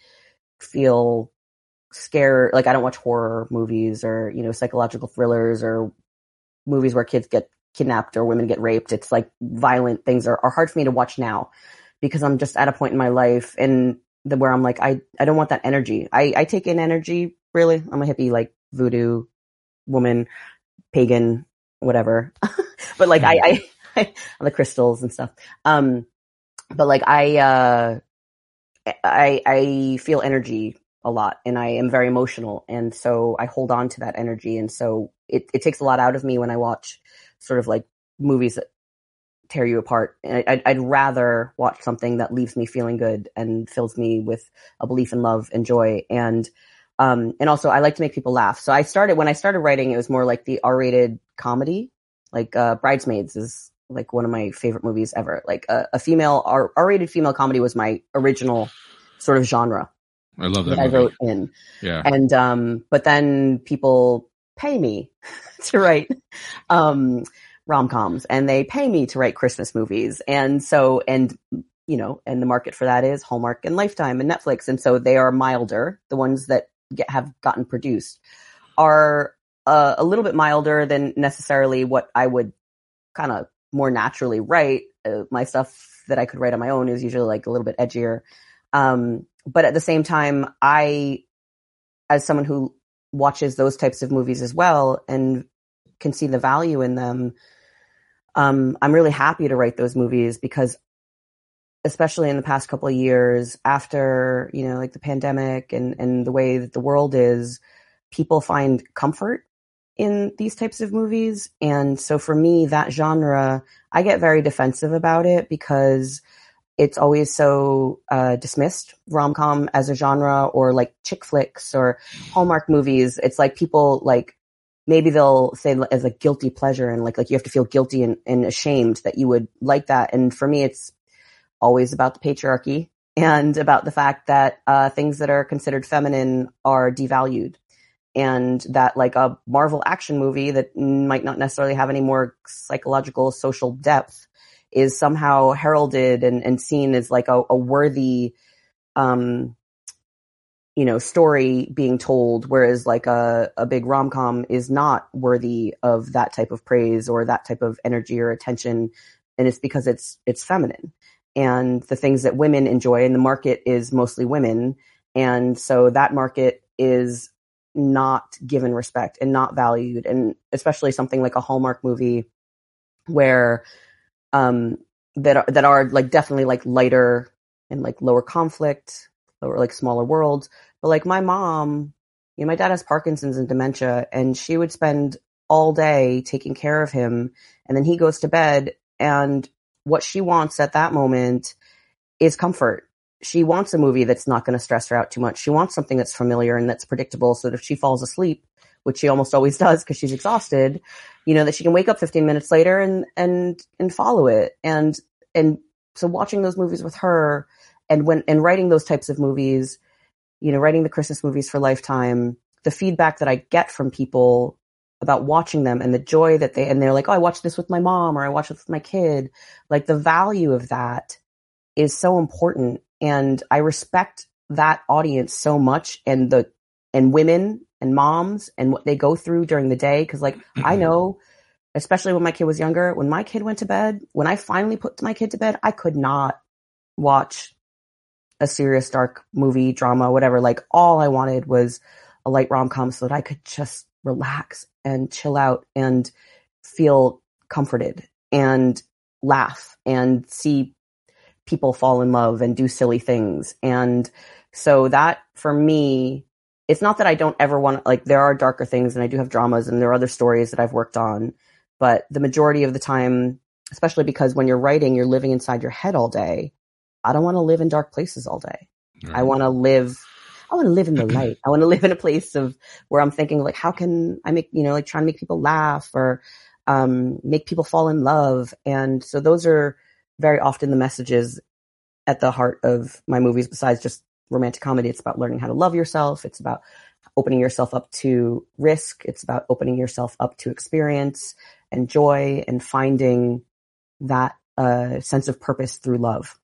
feel scared like I don't watch horror movies or you know psychological thrillers or movies where kids get kidnapped or women get raped. It's like violent things are, are hard for me to watch now because I'm just at a point in my life and the, where I'm like, I, I don't want that energy. I, I take in energy, really. I'm a hippie, like voodoo woman, pagan, whatever. <laughs> but like, I, I, <laughs> I, the crystals and stuff. Um, but like, I, uh, I, I feel energy a lot and I am very emotional. And so I hold on to that energy. And so it, it takes a lot out of me when I watch sort of like movies that tear you apart. I'd, I'd rather watch something that leaves me feeling good and fills me with a belief in love and joy. And, um, and also I like to make people laugh. So I started, when I started writing, it was more like the R-rated comedy, like, uh, Bridesmaids is like one of my favorite movies ever. Like a, a female R-rated female comedy was my original sort of genre. I love that. that I wrote in. Yeah. And, um, but then people pay me <laughs> to write, um, rom-coms and they pay me to write Christmas movies. And so, and, you know, and the market for that is Hallmark and Lifetime and Netflix. And so they are milder. The ones that get, have gotten produced are uh, a little bit milder than necessarily what I would kind of more naturally write. Uh, my stuff that I could write on my own is usually like a little bit edgier. Um, but at the same time, I, as someone who watches those types of movies as well and can see the value in them, um, I'm really happy to write those movies because especially in the past couple of years after, you know, like the pandemic and, and the way that the world is, people find comfort in these types of movies. And so for me, that genre, I get very defensive about it because it's always so uh, dismissed rom-com as a genre or like chick flicks or hallmark movies it's like people like maybe they'll say as a guilty pleasure and like like you have to feel guilty and, and ashamed that you would like that. And for me, it's always about the patriarchy and about the fact that uh, things that are considered feminine are devalued. And that like a Marvel action movie that might not necessarily have any more psychological social depth is somehow heralded and, and seen as like a, a worthy um, you know, story being told, whereas like a, a big rom com is not worthy of that type of praise or that type of energy or attention. And it's because it's, it's feminine and the things that women enjoy and the market is mostly women. And so that market is not given respect and not valued. And especially something like a Hallmark movie where, um, that are, that are like definitely like lighter and like lower conflict or like smaller worlds. But like my mom, you know, my dad has Parkinson's and dementia, and she would spend all day taking care of him, and then he goes to bed, and what she wants at that moment is comfort. She wants a movie that's not going to stress her out too much. She wants something that's familiar and that's predictable, so that if she falls asleep, which she almost always does because she's exhausted, you know, that she can wake up 15 minutes later and and and follow it. And and so watching those movies with her and when and writing those types of movies, you know, writing the Christmas movies for Lifetime, the feedback that I get from people about watching them and the joy that they and they're like, "Oh, I watched this with my mom or I watched it with my kid." Like the value of that is so important and I respect that audience so much and the and women and moms and what they go through during the day cuz like I mm-hmm. know especially when my kid was younger, when my kid went to bed, when I finally put my kid to bed, I could not watch a serious dark movie, drama, whatever. Like all I wanted was a light rom com so that I could just relax and chill out and feel comforted and laugh and see people fall in love and do silly things. And so that for me, it's not that I don't ever want like there are darker things and I do have dramas and there are other stories that I've worked on, but the majority of the time especially because when you're writing, you're living inside your head all day. I don't want to live in dark places all day. I want to live I want to live in the <clears throat> light. I want to live in a place of where I'm thinking like, how can I make, you know, like trying to make people laugh or, um, make people fall in love. And so those are very often the messages at the heart of my movies besides just romantic comedy. It's about learning how to love yourself. It's about opening yourself up to risk. It's about opening yourself up to experience and joy and finding that uh, sense of purpose through love.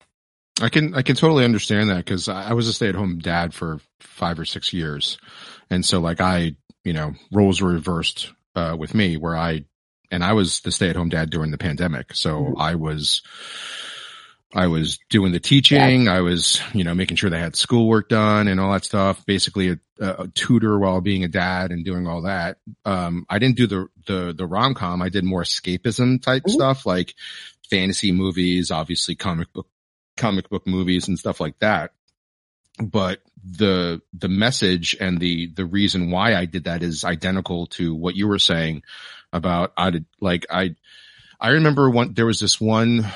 I can I can totally understand that because I was a stay at home dad for five or six years, and so like I you know roles were reversed uh, with me where I and I was the stay at home dad during the pandemic, so mm-hmm. I was I was doing the teaching. Yeah. I was, you know, making sure they had schoolwork done and all that stuff. Basically a, a tutor while being a dad and doing all that. Um, I didn't do the, the, the rom com. I did more escapism type mm-hmm. stuff like fantasy movies, obviously comic book, comic book movies and stuff like that. But the, the message and the, the reason why I did that is identical to what you were saying about I did like I, I remember one, there was this one,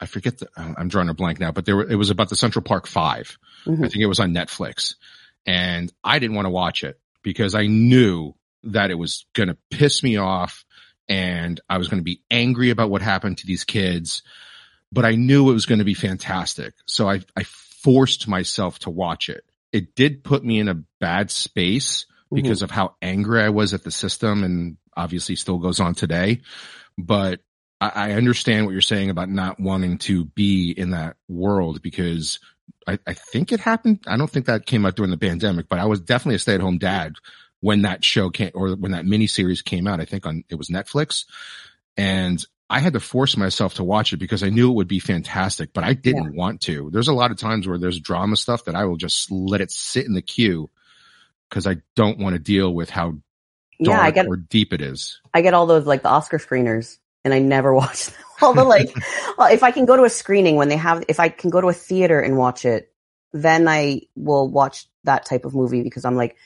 I forget the, I'm drawing a blank now, but there were, it was about the Central Park 5 mm-hmm. I think it was on Netflix and I didn't want to watch it because I knew that it was going to piss me off and I was going to be angry about what happened to these kids, but I knew it was going to be fantastic. So I, I forced myself to watch it. It did put me in a bad space. Because mm-hmm. of how angry I was at the system and obviously still goes on today. But I, I understand what you're saying about not wanting to be in that world because I, I think it happened. I don't think that came out during the pandemic, but I was definitely a stay at home dad when that show came or when that miniseries came out. I think on it was Netflix and I had to force myself to watch it because I knew it would be fantastic, but I didn't yeah. want to. There's a lot of times where there's drama stuff that I will just let it sit in the queue because I don't want to deal with how dark yeah, I get, or deep it is. I get all those like the Oscar screeners and I never <laughs> watch them. all the like, if I can go to a screening when they have, if I can go to a theater and watch it, then I will watch that type of movie because I'm like,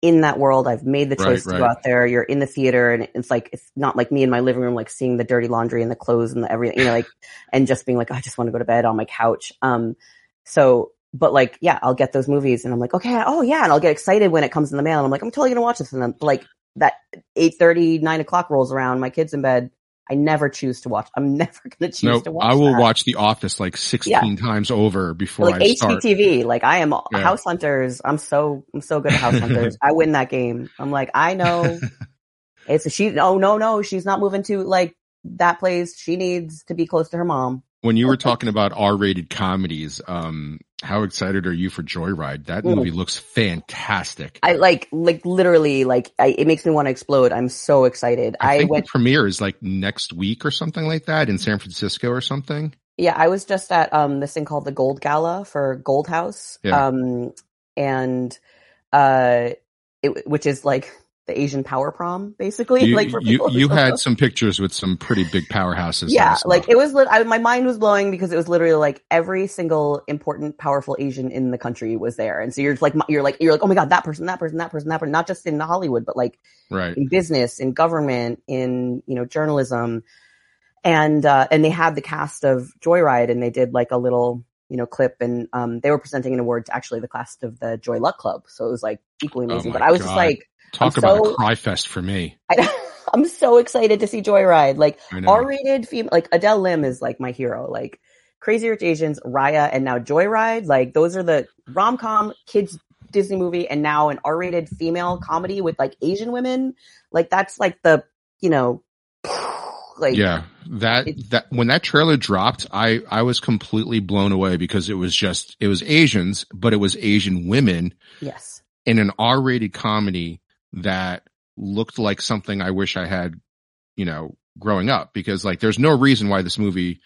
in that world, I've made the choice right, to go out there. You're in the theater and it's like, it's not like me in my living room, like seeing the dirty laundry and the clothes and the everything, you know, like, and just being like, oh, I just want to go to bed on my couch. Um, so, but like, yeah, I'll get those movies and I'm like, okay, oh yeah. And I'll get excited when it comes in the mail. And I'm like, I'm totally going to watch this. And then like that 8 30, 9 o'clock rolls around, my kid's in bed I never choose to watch. I'm <laughs> never going to choose nope, to watch. I will that. watch The Office like 16 yeah. times over before like I start. HGTV. Like I am yeah. House Hunters. I'm so I'm so good at House Hunters. I win that game. I'm like I know. <laughs> it's a, she. Oh no no, she's not moving to like that place. She needs to be close to her mom. When you were talking about R-rated comedies, um, how excited are you for Joyride? That movie mm. looks fantastic. I like, like literally, like I, it makes me want to explode. I'm so excited. I, I went premiere is like next week or something like that in San Francisco or something. Yeah, I was just at um this thing called the Gold Gala for Gold House. Yeah. Um, and uh, it, which is like the Asian power prom, basically. You, like you, you had some pictures with some pretty big powerhouses. Yeah, like it was. I, my mind was blowing because it was literally like every single important, powerful Asian in the country was there, and so you're like, you're like, you're like, oh my god, that person, that person, that person, that person, not just in Hollywood, but like right. in business, in government, in you know journalism, and uh, and they had the cast of Joyride, and they did like a little you know, clip and um, they were presenting an award to actually the cast of the Joy Luck Club. So it was like equally oh amazing. Oh but I was God. just like, Talk I'm about so, a cry fest for me. I, am <laughs> so excited to see Joyride. Like R-rated female, like Adele Lim is like my hero. Like Crazy Rich Asians, Raya, and now Joyride. Like those are the rom com kids Disney movie, and now an R-rated female comedy with like Asian women. Like that's like the you know. <sighs> Like, yeah, that that when that trailer dropped, I I was completely blown away because it was just it was Asians, but it was Asian women. Yes. In an R-rated comedy that looked like something I wish I had, you know, growing up because like there's no reason why this movie,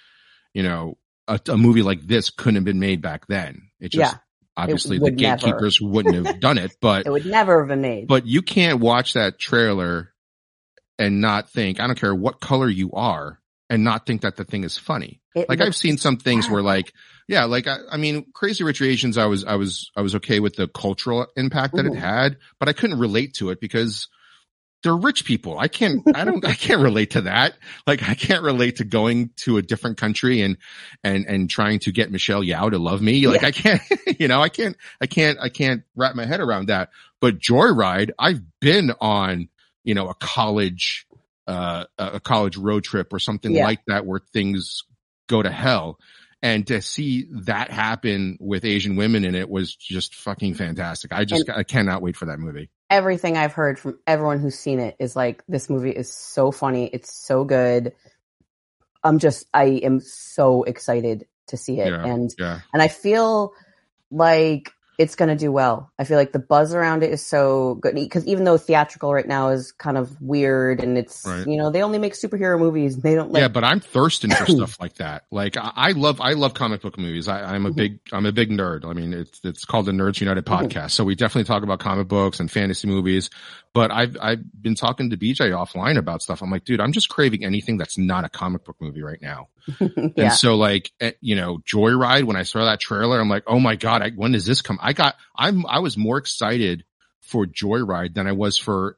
you know, a, a movie like this couldn't have been made back then. It just yeah, obviously it the gatekeepers never. wouldn't have done it, but <laughs> it would never have been made. But you can't watch that trailer and not think, I don't care what color you are and not think that the thing is funny. It like I've seen some things where like, yeah, like I, I, mean, Crazy Rich Asians, I was, I was, I was okay with the cultural impact that Ooh. it had, but I couldn't relate to it because they're rich people. I can't, I don't, I can't relate to that. Like I can't relate to going to a different country and, and, and trying to get Michelle Yeoh to love me. Like yeah. I can't, <laughs> you know, I can't, I can't, I can't wrap my head around that. But Joyride, I've been on, you know, a college, uh, a college road trip or something yeah. like that where things go to hell. And to see that happen with Asian women in it was just fucking fantastic. I just, and, I cannot wait for that movie everything I've heard from everyone who's seen it is like this movie is so funny. It's so good. I'm just I am so excited to see it. Yeah, and yeah. and I feel like it's going to do well. I feel like the buzz around it is so good because even though theatrical right now is kind of weird and it's right. you know they only make superhero movies they don't like yeah but I'm thirsting for <coughs> stuff like that like I, I, love I love comic book movies I, am a mm-hmm. big I'm a big nerd I mean it's it's called the Nerds United mm-hmm. podcast mm-hmm. so we definitely talk about comic books and fantasy movies but I've I've been talking to BJ offline about stuff I'm like dude I'm just craving anything that's not a comic book movie right now <laughs> yeah. and so like eh, you know Joyride when I saw that trailer I'm like oh my god I, when does this come I got I'm I was more excited for Joyride than I was for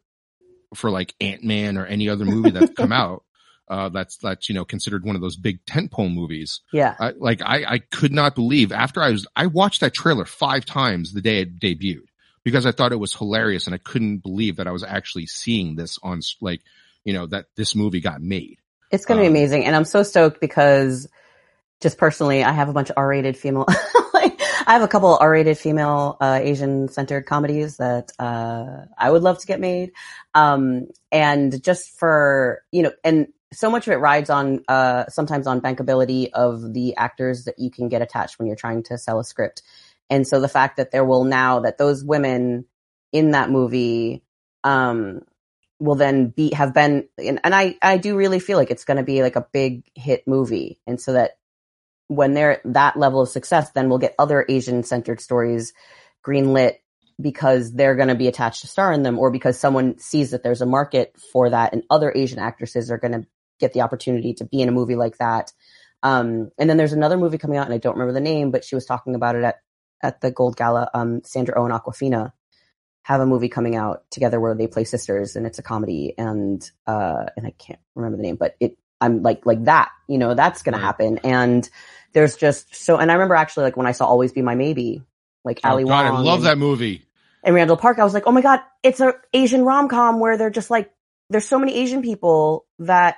for like Ant Man or any other movie that's come <laughs> out. Uh, that's that's you know considered one of those big tentpole movies. Yeah, I, like I I could not believe after I was I watched that trailer five times the day it debuted because I thought it was hilarious and I couldn't believe that I was actually seeing this on like you know that this movie got made. It's going to um, be amazing, and I'm so stoked because just personally, I have a bunch of R-rated female <laughs> I have a couple R-rated female uh, Asian-centered comedies that uh, I would love to get made, um, and just for you know, and so much of it rides on uh, sometimes on bankability of the actors that you can get attached when you're trying to sell a script, and so the fact that there will now that those women in that movie um, will then be have been and, and I I do really feel like it's going to be like a big hit movie, and so that when they're at that level of success, then we'll get other Asian centered stories greenlit because they're going to be attached to star in them or because someone sees that there's a market for that and other Asian actresses are going to get the opportunity to be in a movie like that. Um, and then there's another movie coming out and I don't remember the name, but she was talking about it at, at the Gold Gala. Um, Sandra Oh and Awkwafina have a movie coming out together where they play sisters and it's a comedy and, uh, and I can't remember the name, but it, I'm like, like that, you know, that's going right. to happen. And, there's just so, and I remember actually like when I saw Always Be My Maybe, like oh, Ali God, Wong I love and, that movie. And Randall Park, I was like, oh my God, it's a Asian rom com where they're just like, there's so many Asian people that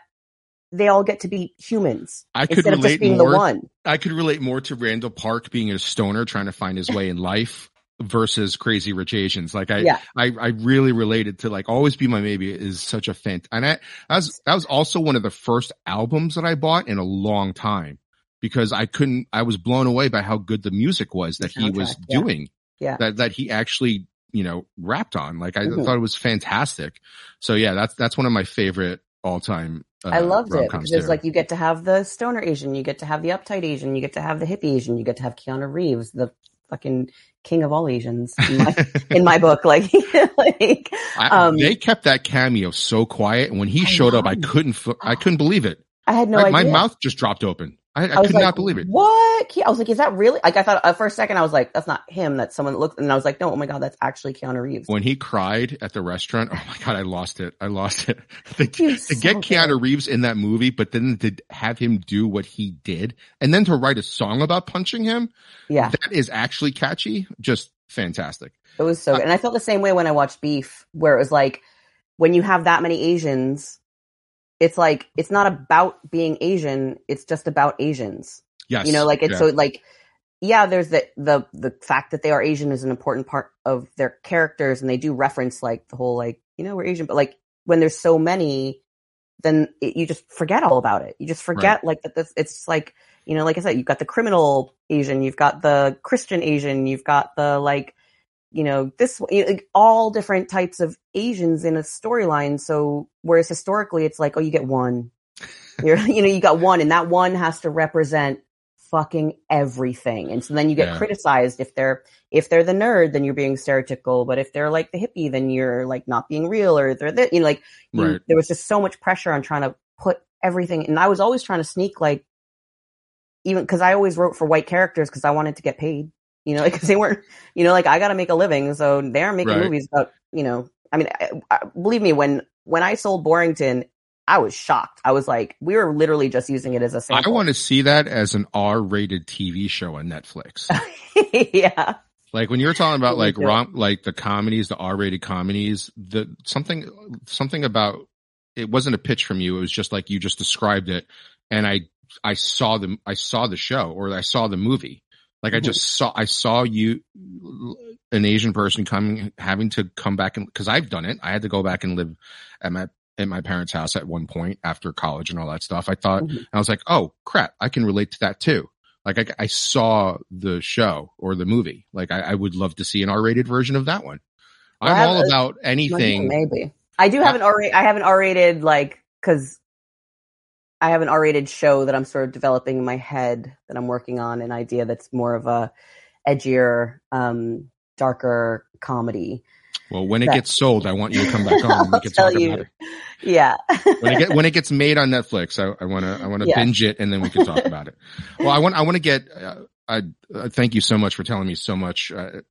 they all get to be humans. I could relate more. I could relate more to Randall Park being a stoner trying to find his way in life versus Crazy Rich Asians. Like I, yeah. I, I really related to like Always Be My Maybe is such a fant. And I, that was, that was also one of the first albums that I bought in a long time because I couldn't, I was blown away by how good the music was that he was yeah. doing. Yeah. That, that he actually, you know, rapped on. Like I mm-hmm. thought it was fantastic. So yeah, that's, that's one of my favorite all time. Uh, I loved it because it's like you get to have the stoner Asian, you get to have the uptight Asian, you get to have the hippie Asian, you get to have Keanu Reeves, the fucking king of all Asians in my, <laughs> in my book. Like, <laughs> like um, I, they kept that cameo so quiet, and when he showed up, I couldn't, I couldn't believe it. I had no I, idea. My mouth just dropped open. I, I, I could like, not believe it. What? I was like, is that really? Like, I thought uh, for a second, I was like, that's not him. That's someone that looks. And I was like, no, oh my god, that's actually Keanu Reeves. When he cried at the restaurant, <laughs> oh my god, I lost it. I lost it. <laughs> to, to so get Keanu Reeves in that movie, but then to have him do what he did, and then to write a song about punching him, yeah, that is actually catchy. Just fantastic. It was so good, and I felt the same way when I watched Beef, where it was like, when you have that many Asians it's like it's not about being Asian, it's just about Asians. Yes. You know, like it's yeah. so like yeah, there's the the the fact that they are Asian is an important part of their characters and they do reference like the whole like, you know, we're Asian, but like when there's so many then it, you just forget all about it. You just forget right. like that this it's like, you know, like I said, you've got the criminal Asian, you've got the Christian Asian, you've got the like you know, this like, all different types of Asians in a storyline. So whereas historically it's like, oh, you get one, you're, <laughs> you know, you got one and that one has to represent fucking everything. And so then you get yeah. criticized if they're, if they're the nerd, then you're being stereotypical. But if they're like the hippie, then you're like not being real or they're the, you know, like you, right. there was just so much pressure on trying to put everything. And I was always trying to sneak like, even cause I always wrote for white characters cause I wanted to get paid you know, <laughs> because they weren't, you know, like I got to make a living, so they're making right. movies about, you know, I mean, I, I, believe me, when when I sold Borington, I was shocked. I was like, we were literally just using it as a sample. I want to see that as an R-rated TV show on Netflix. <laughs> yeah. Like when you're talking about <laughs> like rom, like the comedies, the R-rated comedies, the something something about it wasn't a pitch from you. It was just like you just described it, and I I saw the I saw the show or I saw the movie. Like I mm-hmm. just saw I saw you an Asian person coming having to come back and because I've done it. I had to go back and live at my at my parents' house at one point after college and all that stuff. I thought mm-hmm. I was like, oh crap, I can relate to that too. Like I, I saw the show or the movie. Like I, I would love to see an R-rated version of that one. I'm all about anything. Maybe I do have an R. I have an R-rated like because I have an R-rated show that I'm sort of developing in my head that I'm working on an idea that's more of a edgier, um, darker comedy. Well, when it that, gets sold, I want you to come back <laughs> on. And we can talk you. about it. Yeah. when it get, when it gets <laughs> made on Netflix, I want to I want to yeah. binge it and then we can talk about it. Well, I want I want to get. Uh, I uh, thank you so much for telling me so much. Uh,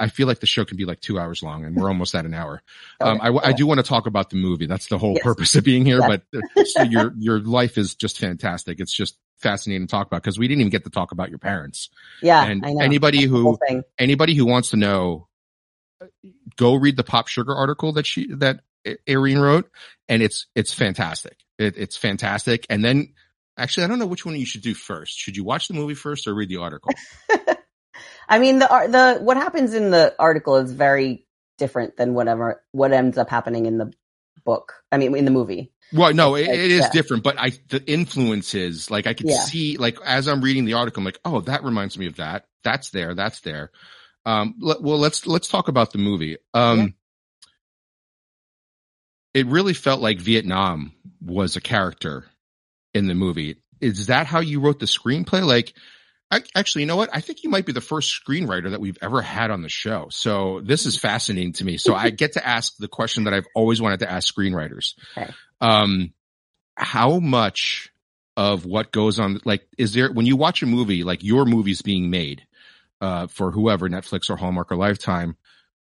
I feel like the show can be like two hours long, and we're almost at an hour. <laughs> Okay. Um, I, I do want to talk about the movie. That's the whole yes. purpose of being here. Yes. But uh, so your your life is just fantastic. It's just fascinating to talk about because we didn't even get to talk about your parents. Yeah, and anybody who anybody who wants to know go read the Pop Sugar article that she that Eirene wrote, and it's it's fantastic. It, it's fantastic. And then, actually, I don't know which one you should do first. Should you watch the movie first or read the article? <laughs> I mean, the the what happens in the article is very different than whatever what ends up happening in the book. I mean, in the movie. Well, no, it, it is yeah. different, but I the influences like I could yeah. see like as I'm reading the article, I'm like, oh, that reminds me of that. That's there. That's there. Um, let, well, let's let's talk about the movie. Um, yeah. It really felt like Vietnam was a character in the movie. Is that how you wrote the screenplay? Like, I, actually, you know what? I think you might be the first screenwriter that we've ever had on the show. So this is fascinating to me. So I get to ask the question that I've always wanted to ask screenwriters. Okay. Um, how much of what goes on, like, is there, when you watch a movie, like your movie's being made, uh, for whoever Netflix or Hallmark or Lifetime.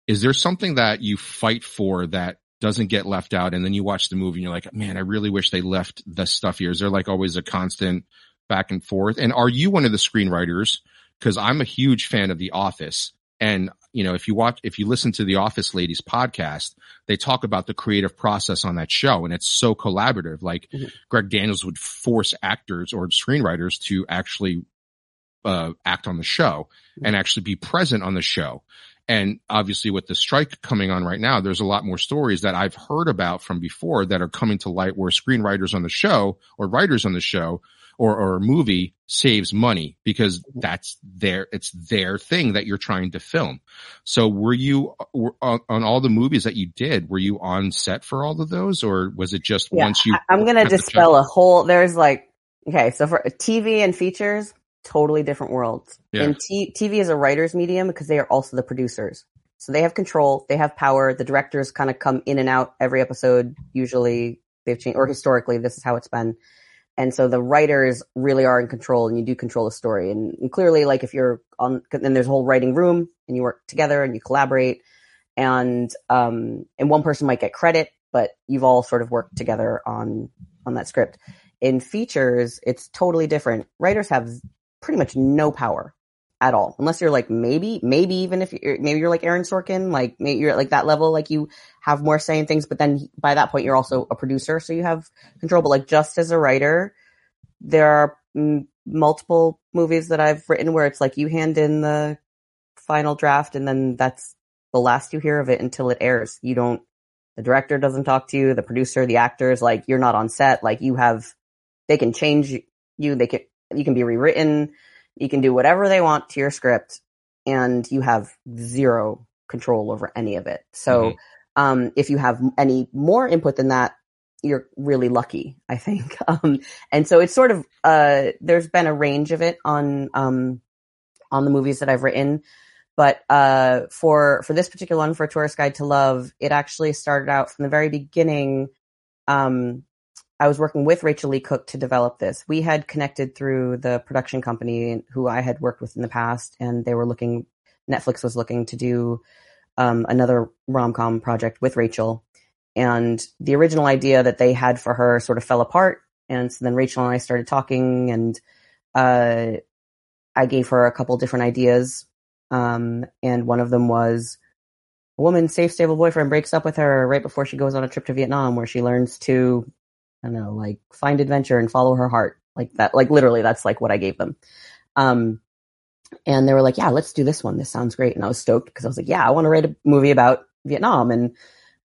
Is there something that you fight for that doesn't get left out? And then you watch the movie and you're like, man, I really wish they left this stuff here. Is there like always a constant back and forth? And are you one of the screenwriters? Cause I'm a huge fan of The Office. And, you know, if you watch, if you listen to the Office Ladies podcast, they talk about the creative process on that show and it's so collaborative. Like mm-hmm. Greg Daniels would force actors or screenwriters to actually uh, act on the show and actually be present on the show. And obviously with the strike coming on right now, there's a lot more stories that I've heard about from before that are coming to light where screenwriters on the show or writers on the show or, or a movie saves money because mm-hmm. that's their, it's their thing that you're trying to film. So were you were, on, on, all the movies that you did, were you on set for all of those or was it just yeah, once you? I'm going to dispel a whole, there's like, okay, so for TV and features, totally different worlds. Yeah. And t- TV is a writer's medium because they are also the producers. So they have control, they have power. The directors kind of come in and out every episode. Usually they've changed, or historically, this is how it's been. And so the writers really are in control and you do control the story. And, and clearly, like if you're on, then there's a whole writing room and you work together and you collaborate and, um, and one person might get credit, but you've all sort of worked together on, on that script. In features, it's totally different. Writers have pretty much no power at all, unless you're like maybe, maybe even if you're maybe you're like Aaron Sorkin, like maybe you're at like that level, like you have more say in things. But then by that point, you're also a producer, so you have control. But like just as a writer, there are m- multiple movies that I've written where it's like you hand in the final draft, and then that's the last you hear of it until it airs. You don't. The director doesn't talk to you. The producer, the actors, like you're not on set. Like you have, they can change you. They can you can be rewritten. You can do whatever they want to your script and you have zero control over any of it. So, mm-hmm. um, if you have any more input than that, you're really lucky, I think. <laughs> Um, and so it's sort of, uh, there's been a range of it on, um, on the movies that I've written. But, uh, for, for this particular one, for a tourist guide to love, it actually started out from the very beginning, um, I was working with Rachael Leigh Cook to develop this. We had connected through the production company who I had worked with in the past, and they were looking. Netflix was looking to do um, another rom com project with Rachael. And the original idea that they had for her sort of fell apart. And so then Rachael and I started talking, and uh, I gave her a couple different ideas. Um, and one of them was a woman's safe, stable boyfriend breaks up with her right before she goes on a trip to Vietnam, where she learns to, I don't know, like find adventure and follow her heart. Like that, like literally, that's like what I gave them. Um, and they were like, yeah, let's do this one. This sounds great. And I was stoked because I was like, yeah, I want to write a movie about Vietnam and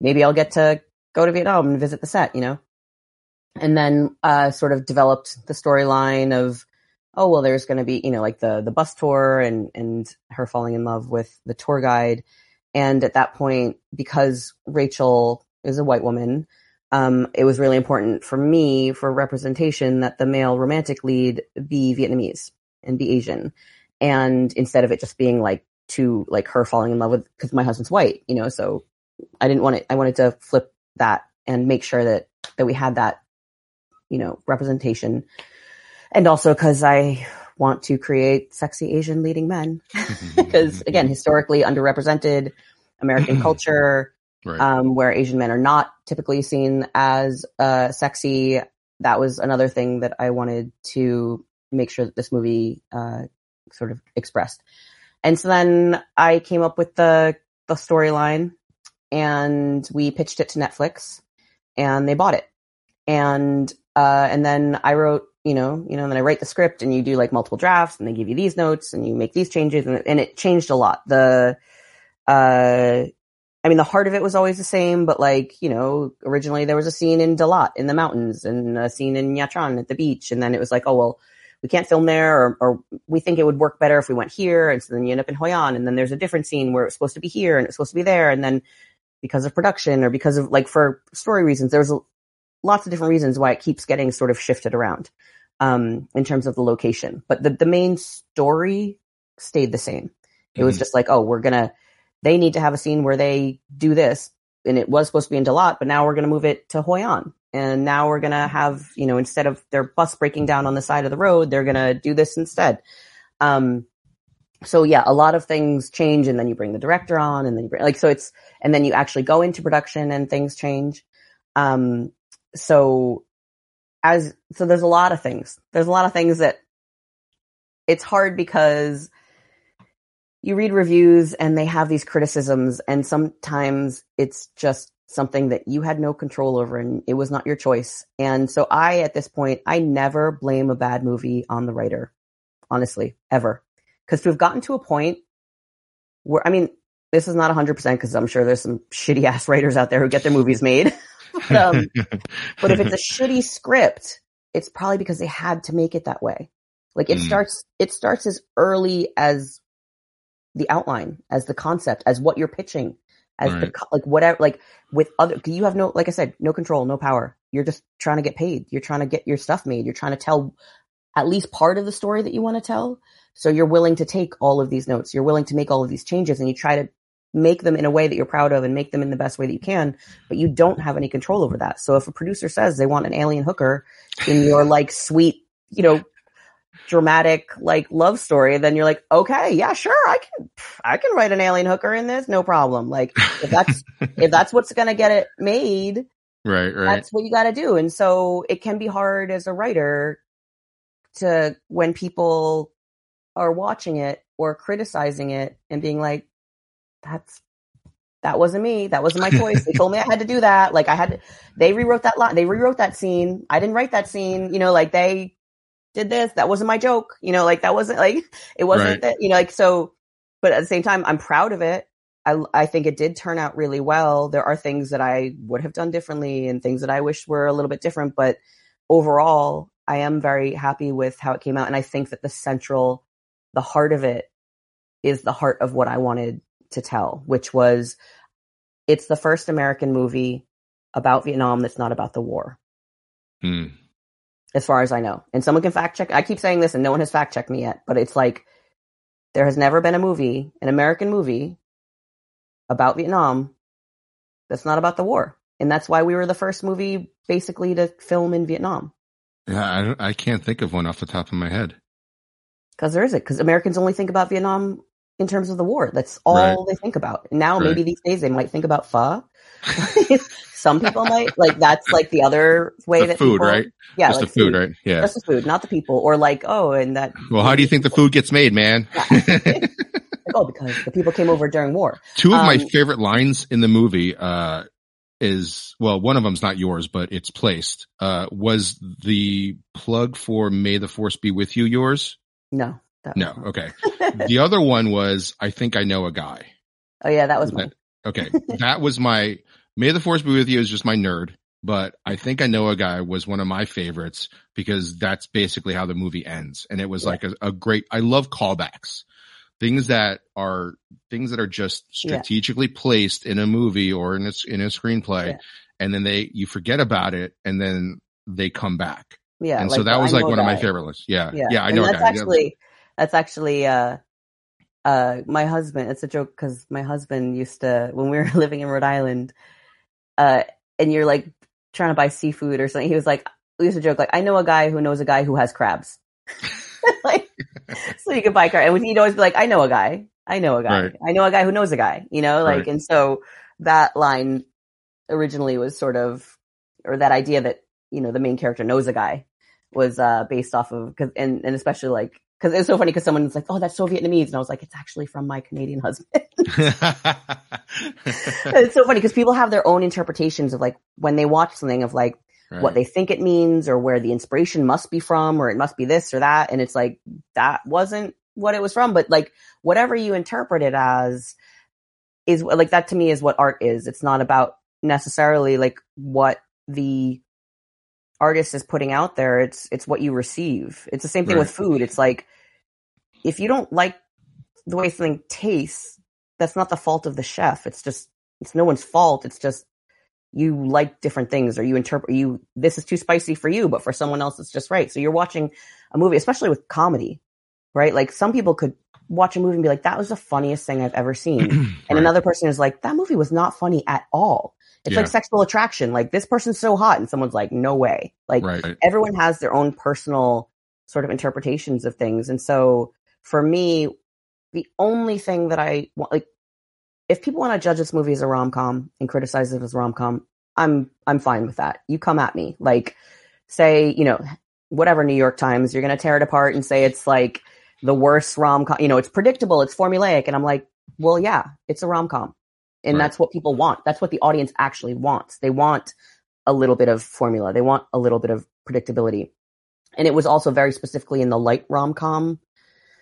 maybe I'll get to go to Vietnam and visit the set, you know? And then, uh, sort of developed the storyline of, oh, well, there's going to be, you know, like the, the bus tour and, and her falling in love with the tour guide. And at that point, because Rachael is a white woman, um, it was really important for me for representation that the male romantic lead be Vietnamese and be Asian and instead of it just being like to like her falling in love with because my husband's white, you know, so I didn't want it. I wanted to flip that and make sure that that we had that, you know, representation, and also because I want to create sexy Asian leading men <laughs> <laughs> because again, historically underrepresented American <clears throat> culture. Right. Um, where Asian men are not typically seen as uh, sexy. That was another thing that I wanted to make sure that this movie uh, sort of expressed. And so then I came up with the the storyline and we pitched it to Netflix and they bought it. And uh and then I wrote, you know, you know, and then I write the script and you do like multiple drafts and they give you these notes and you make these changes and, and it changed a lot. The uh I mean, the heart of it was always the same, but like, you know, originally there was a scene in Dalat in the mountains and a scene in Nha Trang at the beach. And then it was like, oh, well, we can't film there or, or we think it would work better if we went here. And so then you end up in Hoi An and then there's a different scene where it's supposed to be here and it's supposed to be there. And then because of production or because of like for story reasons, there's lots of different reasons why it keeps getting sort of shifted around, um, in terms of the location. But the, the main story stayed the same. It mm-hmm. was just like, oh, we're gonna, they need to have a scene where they do this. And it was supposed to be in Dalat, but now we're going to move it to Hoi An and now we're going to have, you know, instead of their bus breaking down on the side of the road, they're going to do this instead. Um, so yeah, a lot of things change and then you bring the director on and then you bring, like, so it's, and then you actually go into production and things change. Um, so as, so there's a lot of things. There's a lot of things that it's hard because you read reviews and they have these criticisms and sometimes it's just something that you had no control over and it was not your choice. And so I, at this point, I never blame a bad movie on the writer, honestly, ever. Cause we've gotten to a point where, I mean, this is not 100% because I'm sure there's some shitty ass writers out there who get their movies made. <laughs> but, um, but if it's a shitty script, it's probably because they had to make it that way. Like it mm. starts, it starts as early as the outline, as the concept, as what you're pitching as right. the like whatever like with other you have no like I said no control no power. You're just trying to get paid. You're trying to get your stuff made. You're trying to tell at least part of the story that you want to tell. So you're willing to take all of these notes. You're willing to make all of these changes and you try to make them in a way that you're proud of and make them in the best way that you can but you don't have any control over that. So if a producer says they want an alien hooker in your like sweet you know dramatic like love story, then you're like, okay, yeah, sure, I can, I can write an alien hooker in this, no problem. Like if that's if <laughs> that's what's gonna get it made, right, right, that's what you got to do. And so it can be hard as a writer to when people are watching it or criticizing it and being like, that's that wasn't me. That wasn't my choice. They told me I had to do that. Like I had to, they rewrote that line. They rewrote that scene. I didn't write that scene. You know, like they did this. That wasn't my joke. You know, like that wasn't like, <laughs> it wasn't right. that, you know, like, so, but at the same time, I'm proud of it. I, I think it did turn out really well. There are things that I would have done differently and things that I wish were a little bit different, but overall, I am very happy with how it came out. And I think that the central, the heart of it is the heart of what I wanted to tell, which was it's the first American movie about Vietnam that's not about the war. Hmm as far as I know. And someone can fact check. I keep saying this and no one has fact checked me yet, but it's like there has never been a movie, an American movie about Vietnam that's not about the war. And that's why we were the first movie basically to film in Vietnam. Yeah, I, I can't think of one off the top of my head. Because there isn't. Because Americans only think about Vietnam in terms of the war. That's all Right. they think about. Now, Right. maybe these days they might think about pho. <laughs> Some people might like that's like the other way The that food, people, right? Yeah, Just like the food, right? Yeah. Just the food, not the people, or like oh, and that Well, how do you think the food gets made, man? <laughs> oh because the people came over during war. Two of my Um, favorite lines in the movie, uh, is, well, one of them's not yours, but it's placed, uh, was the plug for May the Force be with you yours? No, that No. Okay. the other one was, I think I know a guy. oh yeah, that was mine. Okay. <laughs> that was my, May the Force be with you is just my nerd, but I think I know a guy was one of my favorites because that's basically how the movie ends. And it was Yeah. like a, a great, I love callbacks. Things that are things that are just Yeah. strategically placed in a movie or in a, in a screenplay. Yeah. And then they, you forget about it and then they come back. Yeah, and so that was like one of my favorite lists. Yeah. Yeah, Yeah. I and know a that's guy. actually that's actually uh uh my husband. It's a joke because my husband used to when we were <laughs> living in Rhode Island, uh, and you're like trying to buy seafood or something. He was like, we used to joke like, I know a guy who knows a guy who has crabs. <laughs> like, so you could buy crabs, and he'd always be like, I know a guy, I know a guy, Right. I know a guy who knows a guy. You know, like, Right. and so that line originally was sort of, or that idea that you know the main character knows a guy was uh based off of because and and especially like because it's so funny because someone's like oh that's so Vietnamese. And I was like it's actually from my Canadian husband. <laughs> <laughs> it's so funny because people have their own interpretations of like when they watch something of like what they think it means or where the inspiration must be from or it must be this or that. And it's like that wasn't what it was from. But like whatever you interpret it as is like that to me is what art is. It's not about necessarily like what the artist is putting out there it's it's what you receive. It's the same thing Right. with food. It's like if you don't like the way something tastes that's not the fault of the chef. It's just it's no one's fault. It's just you like different things or you interpret you this is too spicy for you but for someone else it's just right. So you're watching a movie especially with comedy right? Like some people could watch a movie and be like that was the funniest thing i've ever seen. <clears throat> And Right. another person is like that movie was not funny at all it's Yeah. like sexual attraction. Like this person's so hot and someone's like no way. Like right. everyone has their own personal sort of interpretations of things. And so for me the only thing that i want like if people want to judge this movie as a rom-com and criticize it as rom-com i'm i'm fine with that. You come at me. Like say you know whatever new york times you're going to tear it apart and say it's like the worst rom-com you know it's predictable it's formulaic and i'm like well yeah it's a rom-com and Right. that's what people want. That's what the audience actually wants. They want a little bit of formula. They want a little bit of predictability. And it was also very specifically in the light rom-com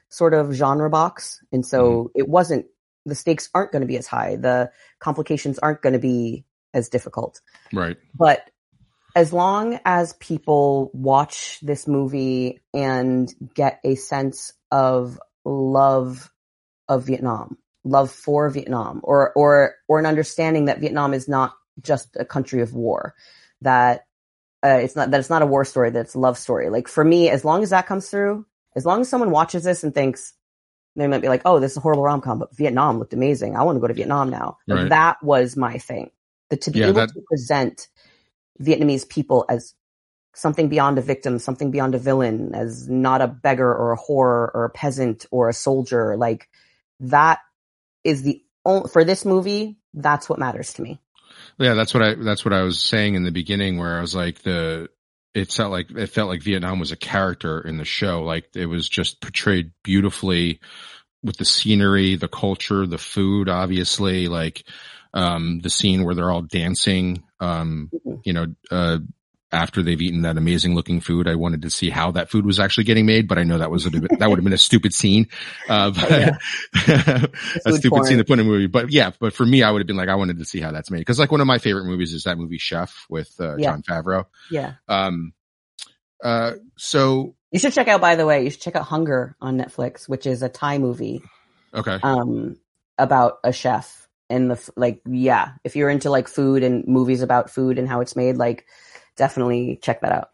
sort of genre box. And so mm-hmm. it wasn't the stakes aren't going to be as high. The complications aren't going to be as difficult. Right. but as long as people watch this movie and get a sense of love of Vietnam, love for Vietnam, or or or an understanding that Vietnam is not just a country of war, that uh, it's not that it's not a war story, that it's a love story. Like for me, as long as that comes through, as long as someone watches this and thinks they might be like, "Oh, this is a horrible rom com," but Vietnam looked amazing. I want to go to Vietnam now. Right. That was my thing. The, to be Yeah, able that- to present Vietnamese people as something beyond a victim, something beyond a villain, as not a beggar or a whore or a peasant or a soldier. Like that is the only, for this movie, that's what matters to me. Yeah, that's what I that's what I was saying in the beginning where I was like the it felt like it felt like Vietnam was a character in the show. Like it was just portrayed beautifully with the scenery, the culture, the food, obviously, like um the scene where they're all dancing um Mhm. you know uh after they've eaten that amazing looking food, I wanted to see how that food was actually getting made, but I know that was a, that would have been a stupid scene, uh, <laughs> but, Yeah. <laughs> a stupid porn. scene to put in a movie. But yeah, but for me, I would have been like, I wanted to see how that's made because like one of my favorite movies is that movie Chef with uh, Yeah. Jon Favreau. Yeah. Um, uh, so You should check out, by the way, you should check out Hunger on Netflix, which is a Thai movie, okay, um, about a chef and the, like, yeah, if you're into like food and movies about food and how it's made, like, definitely check that out.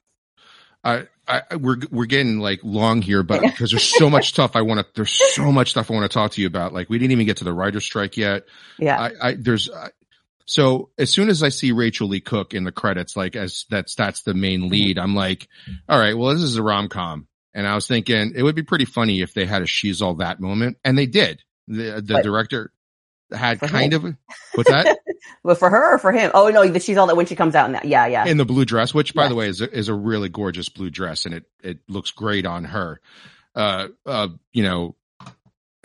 I, I, we're we're getting like long here, but because there's so much stuff I want to, there's so much stuff I want to talk to you about. Like we didn't even get to the writer's strike yet. Yeah. I, I there's I, so as soon as I see Rachael Leigh Cook in the credits, like as that's that's the main mm-hmm. lead, I'm like, all right, well this is a rom com, and I was thinking it would be pretty funny if they had a she's all that moment, and they did. The the But- director had kind him. of what's that <laughs> But for her or for him? Oh no, she's all that when she comes out in that. Yeah, yeah. in the blue dress, which by Yes. the way is a, is a really gorgeous blue dress, and it it looks great on her. Uh, uh, you know,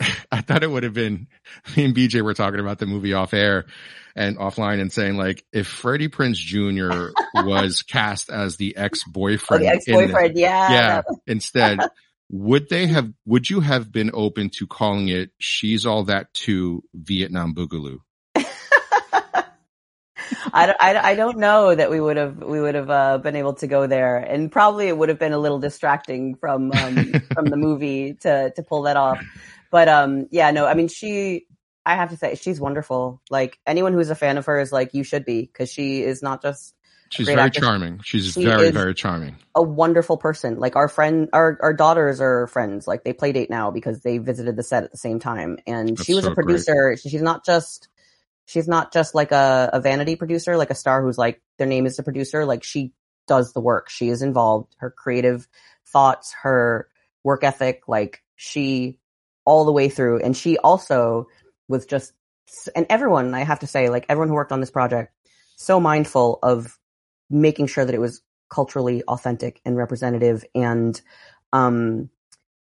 <laughs> I thought it would have been <laughs> me and BJ were talking about the movie off air and offline and saying like if Freddie Prinze Jr. was <laughs> cast as the ex oh, boyfriend, the ex-boyfriend. Yeah. yeah, instead. Would they have? Would you have been open to calling it "She's All That Too" Vietnam Boogaloo? <laughs> I don't, I, I don't know that we would have we would have uh, been able to go there, and probably it would have been a little distracting from um, <laughs> from the movie to to pull that off. But um, yeah, no, I mean she. I have to say she's wonderful. Like anyone who's a fan of her is like you should be, because she is not just She's very actress. charming. She's She very very charming. a wonderful person. Like our friend, our our daughters are friends. Like they play date now because they visited the set at the same time. And That's she was so a producer. She's not just she's not just like a, a vanity producer, like a star who's like their name is the producer. Like she does the work. She is involved. Her creative thoughts, her work ethic, like she all the way through. And she also was just and everyone, I have to say, like everyone who worked on this project, so mindful of making sure that it was culturally authentic and representative and um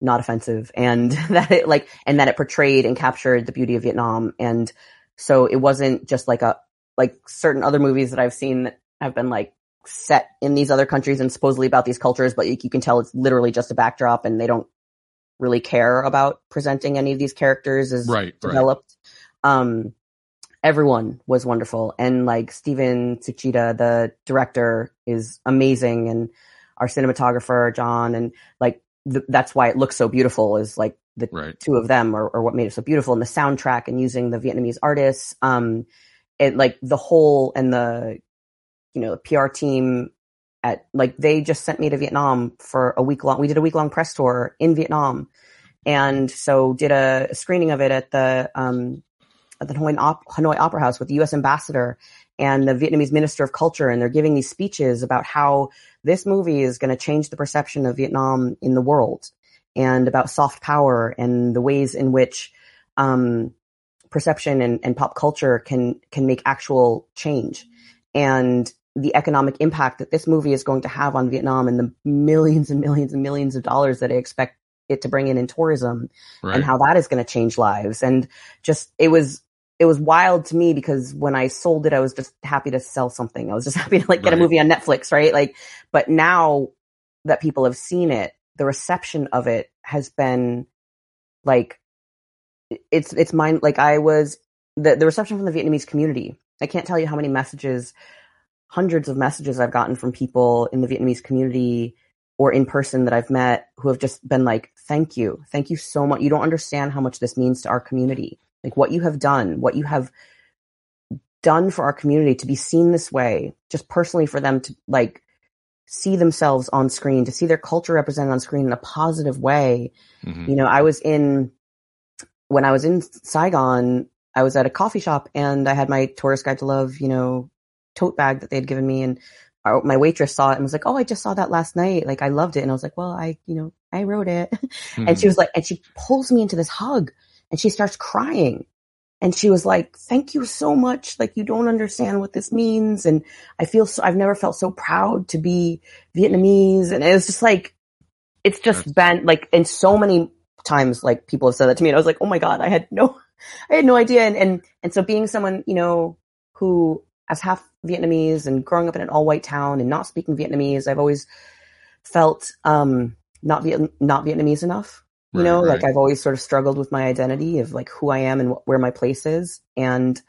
not offensive and <laughs> that it like and that it portrayed and captured the beauty of Vietnam and so it wasn't just like a like certain other movies that I've seen that have been like set in these other countries and supposedly about these cultures but you, you can tell it's literally just a backdrop and they don't really care about presenting any of these characters as Right, right. developed um everyone was wonderful and like Steven Tsuchida, the director is amazing and our cinematographer John and like th- that's why it looks so beautiful is like the Right. two of them are, are what made it so beautiful and the soundtrack and using the Vietnamese artists um it like the whole and the you know the PR team at like they just sent me to Vietnam for a week long we did a week long press tour in Vietnam and so did a screening of it at the um at the Hanoi, Op- Hanoi Opera House with the U.S. ambassador and the Vietnamese minister of culture, and they're giving these speeches about how this movie is going to change the perception of Vietnam in the world, and about soft power and the ways in which um, perception and, and pop culture can can make actual change, and the economic impact that this movie is going to have on Vietnam and the millions and millions and millions of dollars that I expect it to bring in in tourism Right. and how that is going to change lives. And just, it was, it was wild to me because when I sold it, I was just happy to sell something. I was just <laughs> happy to like get a movie on Netflix, right? Like, but now that people have seen it, the reception of it has been like, it's, it's mine. Like I was, the, the reception from the Vietnamese community. I can't tell you how many messages, hundreds of messages I've gotten from people in the Vietnamese community or in person that I've met who have just been like, thank you. Thank you so much. You don't understand how much this means to our community. Like what you have done, what you have done for our community to be seen this way, just personally for them to like see themselves on screen, to see their culture represented on screen in a positive way. Mhm. You know, I was in, when I was in Saigon, I was at a coffee shop and I had my tourist guide to love, you know, tote bag that they had given me and our, my waitress saw it and was like, "Oh, I just saw that last night. Like, I loved it." And I was like, "Well, I, you know, I wrote it." <laughs> and she was like, and she pulls me into this hug and she starts crying. And she was like, "Thank you so much. Like, you don't understand what this means." And I feel so. I've never felt so proud to be Vietnamese. And it was just like, it's just been like, and so many times, like people have said that to me, and I was like, "Oh my god, I had no, <laughs> I had no idea." And and and so being someone, you know, who as half Vietnamese and growing up in an all white town and not speaking Vietnamese, I've always felt um not Viet- not Vietnamese enough. You Right, know, like. I've always sort of struggled with my identity of like who I am and wh- where my place is. And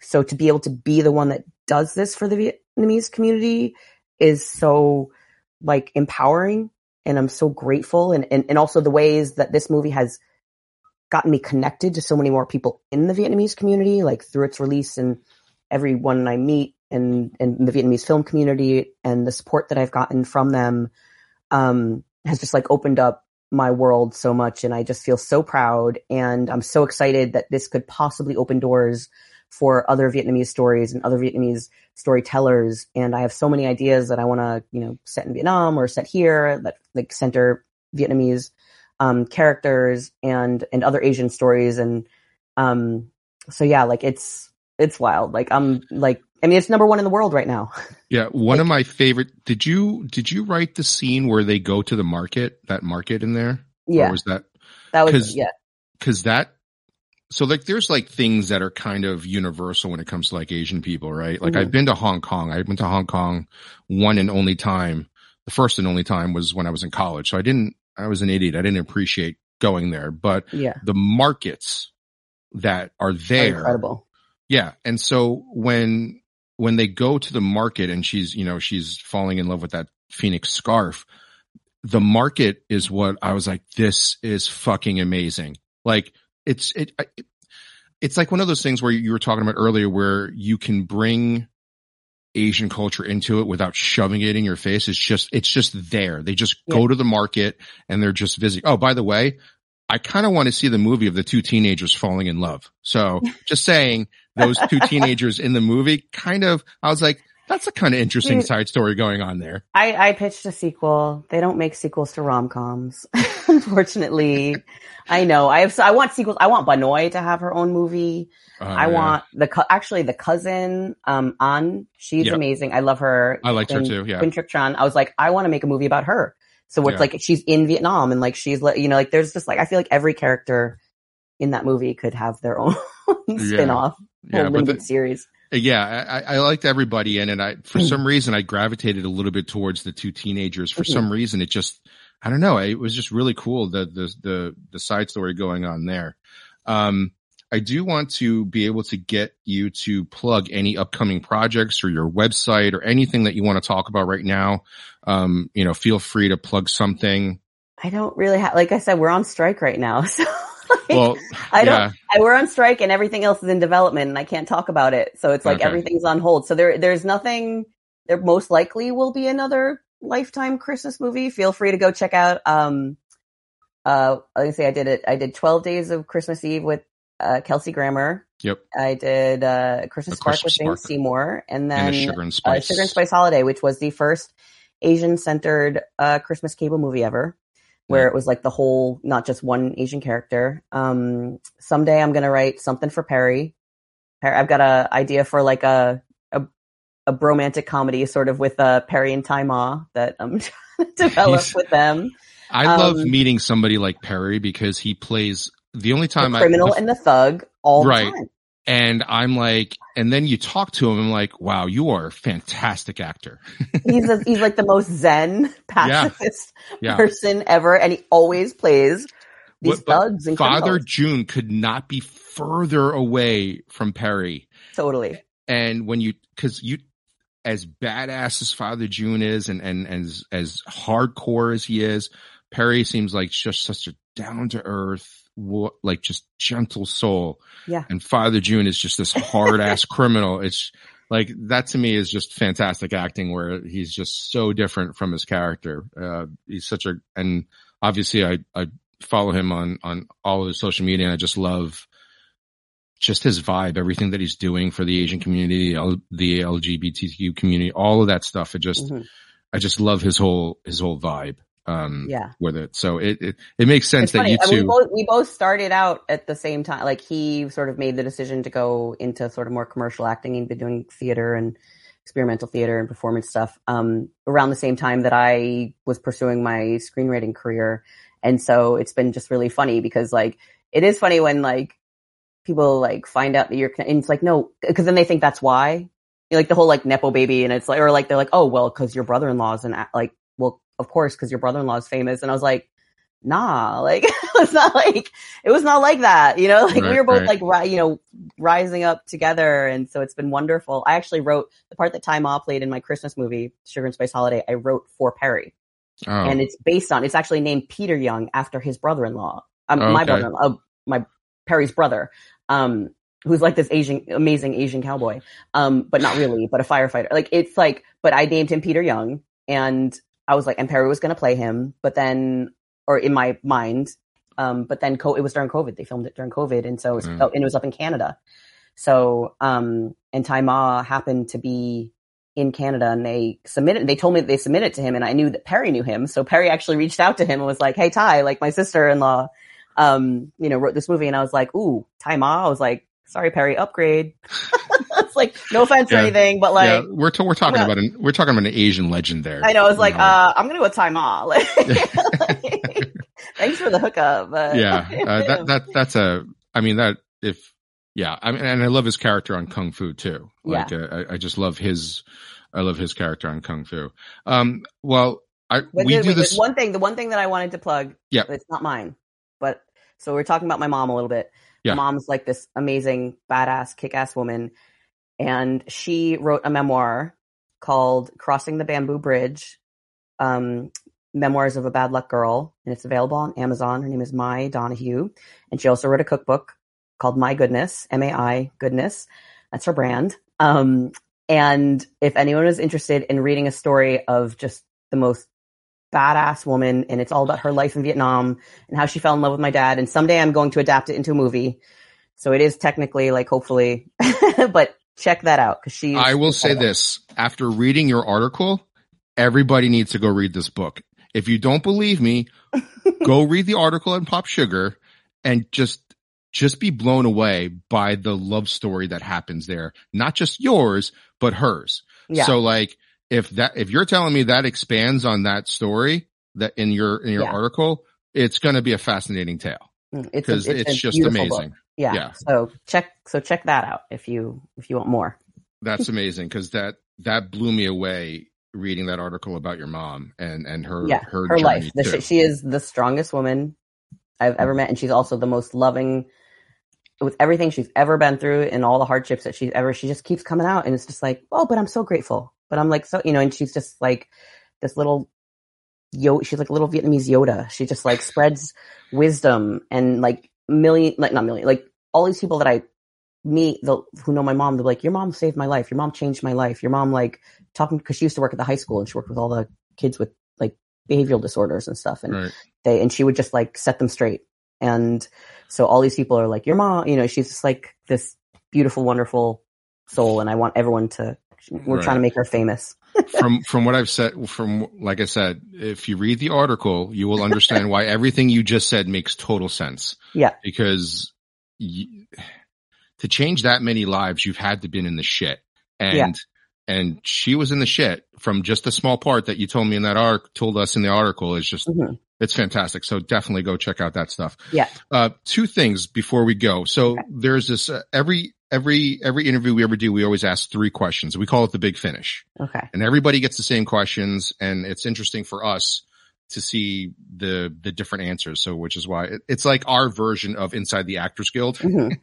so to be able to be the one that does this for the Vietnamese community is so like empowering and I'm so grateful and, and, and also the ways that this movie has gotten me connected to so many more people in the Vietnamese community, like through its release and everyone I meet and, and the Vietnamese film community and the support that I've gotten from them, um, has just like opened up my world so much. And I just feel so proud. And I'm so excited that this could possibly open doors for other Vietnamese stories and other Vietnamese storytellers. And I have so many ideas that I want to, you know, set in Vietnam or set here that like center Vietnamese um, characters and and other Asian stories. And Um, so yeah, like it's it's wild. Like I'm like I mean, it's number one in the world right now. <laughs> Yeah, one like, of my favorite. Did you did you write the scene where they go to the market? That market in there? Yeah. Or was that that was yeah? Because that so like there's like things that are kind of universal when it comes to like Asian people, right? Like mm-hmm. I've been to Hong Kong. I went to Hong Kong one and only time. The first and only time was when I was in college. So I didn't I was an idiot. I didn't appreciate going there. But yeah. the markets that are there incredible. Yeah. And so when when they go to the market and she's, you know, she's falling in love with that Phoenix scarf, the market is what I was like, this is fucking amazing. Like it's it, it it's like one of those things where you were talking about earlier where you can bring Asian culture into it without shoving it in your face. It's just, it's just there. They just yeah. go to the market and they're just visiting. Oh, by the way, I kind of want to see the movie of the two teenagers falling in love. So <laughs> just saying those two teenagers in the movie kind of, I was like, that's a kind of interesting side story going on there. I, I pitched a sequel. They don't make sequels to rom coms, <laughs> unfortunately. I know. I have. I want sequels. I want Banoy to have her own movie. Uh, I want the actually the cousin um An. She's yep. amazing. I love her. I liked her too. Yeah. Quinn Trick Chan. I was like, I want to make a movie about her. So it's yeah. like she's in Vietnam and like she's you know like there's just like I feel like every character in that movie could have their own spin <laughs> off yeah. Yeah limited the, series. Yeah, I, I, liked everybody in it. I for <clears throat> some reason I gravitated a little bit towards the two teenagers. For mm-hmm. some reason, it just I don't know. It was just really cool the the the the side story going on there. Um, I do want to be able to get you to plug any upcoming projects or your website or anything that you want to talk about right now. Um, you know, feel free to plug something. I don't really have, like I said, we're on strike right now. <laughs> So <laughs> like, well, I don't, yeah. I, we're on strike and everything else is in development and I can't talk about it. So it's like okay. everything's on hold. So there, there's nothing, there most likely will be another lifetime Christmas movie. Feel free to go check out, um, uh, like I say, I did it. I did 12 days of Christmas Eve with uh, Kelsey Grammer. Yep. I did uh, Christmas Spark with Jane Seymour, and then and Sugar and Spice. Uh, Sugar and Spice Holiday, which was the first Asian centered uh, Christmas cable movie ever, where it was like the whole, not just one Asian character. Um, someday I'm gonna write something for Perry. I've got a idea for like a a, a bromantic comedy, sort of with uh, Perry and Tzi Ma that I'm <laughs> trying to develop He's, with them. I um, love meeting somebody like Perry because he plays the only time the criminal I, and the thug all right. the time. And I'm like, and then you talk to him, I'm like, wow, you are a fantastic actor. <laughs> he's a, he's like the most zen pacifist yeah. <laughs> Yeah. person ever, and he always plays these thugs and Father criminals. June could not be further away from Perry. Totally. And when you, because you, as badass as Father June is, and and as as hardcore as he is, Perry seems like just such a down to earth, like just gentle soul. Yeah. And Father June is just this hard ass <laughs> criminal. It's like that to me is just fantastic acting where he's just so different from his character. Uh, he's such a, and obviously I, I follow him on, on all of his social media and I just love just his vibe, everything that he's doing for the Asian community, the LGBTQ community, all of that stuff. It just, mm-hmm. I just love his whole, his whole vibe um yeah. with it. So it it, it makes sense it's that funny. you two we both, we both started out at the same time. Like he sort of made the decision to go into sort of more commercial acting. He'd been doing theater and experimental theater and performance stuff um around the same time that i was pursuing my screenwriting career. And so it's been just really funny because like it is funny when like people like find out that you're and it's like no because then they think that's why. You know, like the whole like nepo baby and it's like or like they're like oh well because your brother-in-law is an like of course, because your brother-in-law is famous. And I was like, nah, like <laughs> it's not like it was not like that, you know. Like right, we were both right. like ri- you know rising up together, and so it's been wonderful. I actually wrote the part that Tzi Ma played in my Christmas movie, Sugar and Spice Holiday. I wrote for Perry, oh. and it's based on it's actually named Peter Young after his brother-in-law, um, okay. my brother-in-law, uh, my Perry's brother. Um, who's like this Asian, amazing Asian cowboy. Um, but not really, but a firefighter. Like it's like, but I named him Peter Young and I was like, and Perry was going to play him, but then, or in my mind, um, but then co- it was during COVID. They filmed it during COVID, and so it was, mm. and it was up in Canada. So, um, and Tzi Ma happened to be in Canada, and they submitted. They told me that they submitted to him, and I knew that Perry knew him. So Perry actually reached out to him and was like, "Hey, Ty, like my sister in law um, you know, wrote this movie and I was like, ooh, time off. I was like, sorry, Perry, upgrade. <laughs> it's like, no offense or anything, but like, yeah, we're t- we're talking well- about an we're talking about an Asian legend there. I know, It's like, know? uh, I'm going to go with time off. <laughs> Like, <laughs> <laughs> thanks for the hookup. But yeah, uh, that that that's a. I mean that if yeah, I mean, and I love his character on Kung Fu too. Like uh, I, I just love his. I love his character on Kung Fu. Um, well, I But we there- do wait, this. one thing, the one thing that I wanted to plug. Yeah. It's not mine, but so we're talking about my mom a little bit. Yeah. Mom's like this amazing, badass, kick-ass woman, and she wrote a memoir called "Crossing the Bamboo Bridge." Um, memoirs of a bad luck girl, and it's available on Amazon. Her name is Mai Donohue, and she also wrote a cookbook called My Goodness, M A I Goodness. That's her brand. Um, and if anyone is interested in reading a story of just the most badass woman, and it's all about her life in Vietnam and how she fell in love with my dad, and someday I'm going to adapt it into a movie. So it is technically like hopefully, <laughs> but check that out because she. I will say this: after reading your article, everybody needs to go read this book. If you don't believe me, <laughs> go read the article in Pop Sugar and just just be blown away by the love story that happens there. Not just yours, but hers. Yeah. So like if that if you're telling me that expands on that story that in your in your Yeah. article, it's going to be a fascinating tale Mm, it's a- it's, a just amazing. Yeah. Yeah. So check so check that out if you if you want more. That's amazing because that that blew me away reading that article about your mom and and her yeah, her, her, life. The, she is the strongest woman I've ever met, and she's also the most loving. With everything she's ever been through and all the hardships that she's ever, she just keeps coming out, and it's just like, oh, but I'm so grateful. But I'm like, so you know, and she's just like this little yo. She's like a little Vietnamese Yoda. She just like spreads wisdom and like million, like not million, like all these people that I meet the, who know my mom. They're like, your mom saved my life. Your mom changed my life. Your mom like talking because she used to work at the high school and she worked with all the kids with like behavioral disorders and stuff and right. they and she would just like set them straight and so all these people are like your mom you know she's just like this beautiful wonderful soul and i want everyone to we're Right. trying to make her famous <laughs> from from what I've said from like I said, if you read the article, you will understand why everything you just said makes total sense. Yeah. Because y to change that many lives, you've had to been in the shit. And Yeah. and she was in the shit from just a small part that you told me in that arc told us in the article is just Mhm. it's fantastic. So definitely go check out that stuff. Yeah. Uh, two things before we go. So Okay. there's this uh, every every every interview we ever do, we always ask three questions. We call it the big finish. Okay. And everybody gets the same questions and it's interesting for us to see the the different answers. So which is why it, it's like our version of inside the actors guild. <laughs> Mhm.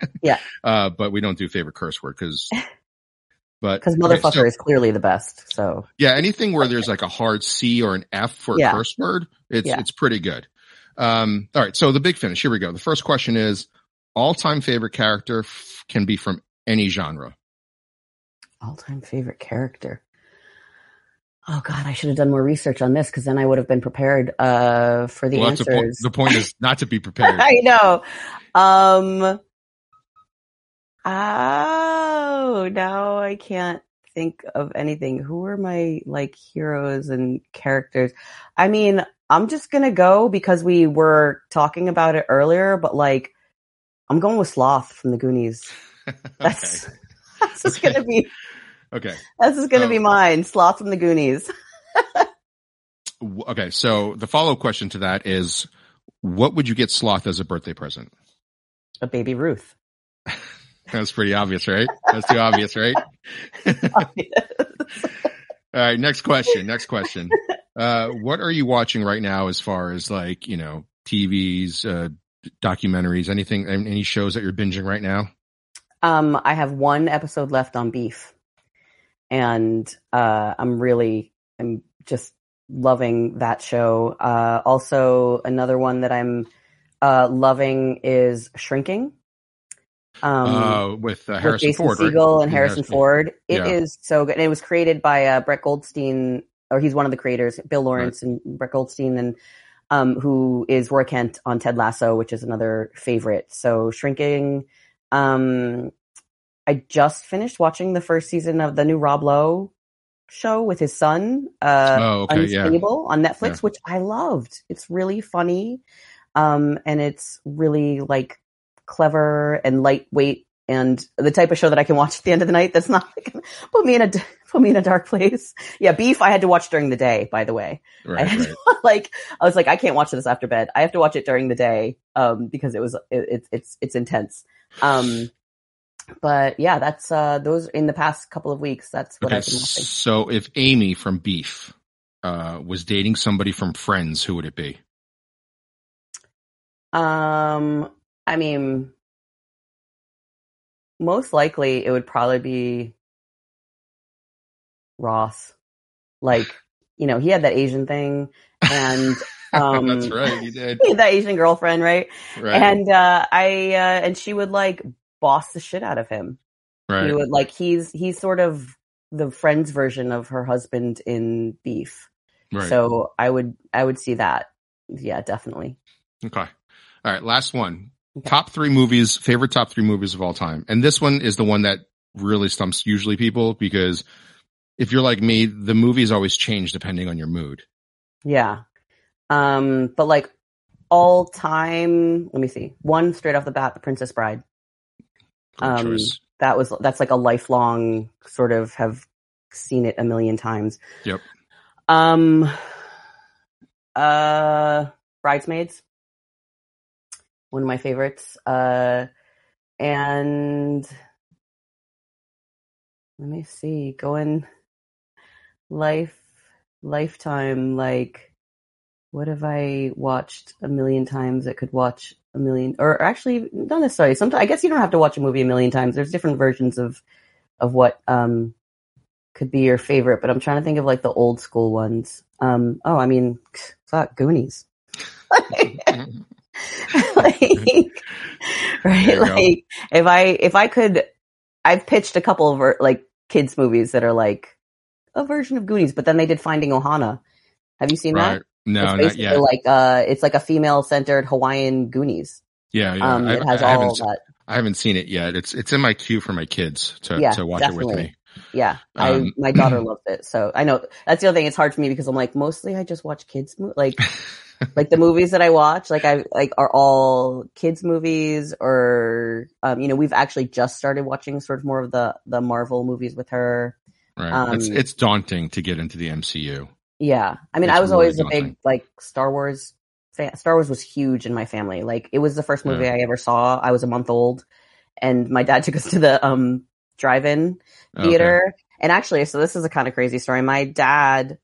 uh but we don't do favorite curse word because <laughs> but because okay, motherfucker so, is clearly the best so. Yeah anything where there's like a hard c or an f for a curse word it's Yeah. it's pretty good. Um all right so the big finish here we go. The first question is all-time favorite character f- can be from any genre all-time favorite character oh god i should have done more research on this because then i would have been prepared uh for the well, that's the, point, answers the point is not to be <laughs> prepared I know. Um. Oh, now I can't think of anything. Who are my like heroes and characters? I mean, I'm just gonna go because we were talking about it earlier, but like, I'm going with Sloth from the Goonies. <laughs> That's <laughs> that's just Okay. gonna be okay This is gonna So- be mine. Sloth from the Goonies. <laughs> Okay, so the follow up question to that is, what would you get Sloth as a birthday present? A baby Ruth. That's pretty obvious, right? That's too obvious, right? All right, next question. Next question. Uh, what are you watching right now, as far as like you know, TVs, uh, documentaries, anything, any shows that you're binging right now? Um, I have one episode left on beef, and uh, I'm really, I'm just loving that show. Uh, also, another one that I'm uh, loving is Shrinking. Um, uh, with uh, with Jason Ford, right? Segel and Harrison Ford. It is Yeah. so good. And it was created by uh, Brett Goldstein, or he's one of the creators, Bill Lawrence and Brett Goldstein, and um, who is Roy Kent on Ted Lasso, which is another favorite. So Shrinking. Um, I just finished watching the first season of the new Rob Lowe show with his son, uh, Oh, okay, yeah. Unstable on Netflix, Yeah. which I loved. It's really funny. Um, and it's really like clever and lightweight and the type of show that I can watch at the end of the night. That's not like, <laughs> put me in a, <laughs> put me in a dark place. Yeah. Beef I had to watch during the day, by the way. I Right, right. to, <laughs> like, I was like, I can't watch this after bed. I have to watch it during the day. Um, because it was, it, it's, it's, it's intense. Um, but yeah, that's, uh, those in the past couple of weeks, that's what Okay, I've been watching. so if Amy from Beef uh, was dating somebody from Friends, who would it be? Um, I mean, most likely it would probably be Ross. Like, you know, he had that Asian thing and, <laughs> um, That's right, you did. <laughs> that Asian girlfriend, right? Right, And, uh, I, uh, and she would like boss the shit out of him. right. He would like, he's, he's sort of the friend's version of her husband in Beef. right. So I would, I would see that. Yeah, definitely. Okay. All right. Last one. Top three movies, favorite top three movies of all time. And this one is the one that really stumps usually people because if you're like me, the movies always change depending on your mood. Yeah. Um, but like all time, let me see. One straight off the bat, The Princess Bride. Um. That was that's like a lifelong sort of have seen it a million times. Yep. Um uh Bridesmaids. One of my favorites. Uh and let me see, going life lifetime like what have I watched a million times? I could watch a million, or actually, not necessarily. Sometimes I guess you don't have to watch a movie a million times. There's different versions of of what um could be your favorite. But I'm trying to think of like the old school ones. Um, oh, I mean, fuck, Goonies. <laughs> <laughs> <laughs> like, right? You go. Like, if I if I could, I've pitched a couple of like kids movies that are like a version of Goonies, but then they did Finding Ohana. Have you seen that? No, it's not yet. like uh, it's like a female centered Hawaiian Goonies. yeah, yeah. Um, I, it has I all haven't, that. I haven't seen it yet. It's it's in my queue for my kids to Yeah, to watch it with me. Yeah, Um, I my daughter <clears throat> loves it, so I know that's the other thing. It's hard for me because I'm like mostly I just watch kids mo- like <laughs> like the movies that I watch like I like are all kids movies or um you know we've actually just started watching sort of more of the the Marvel movies with her. Right. it's Um, it's daunting to get into the MCU. Yeah, I mean It's I was really always a big like Star Wars fan. Star Wars was huge in my family. Like it was the first movie Yeah. I ever saw. I was a month old, and my dad <laughs> took us to the um drive-in Okay. theater. And actually, so this is a kind of crazy story. My dad,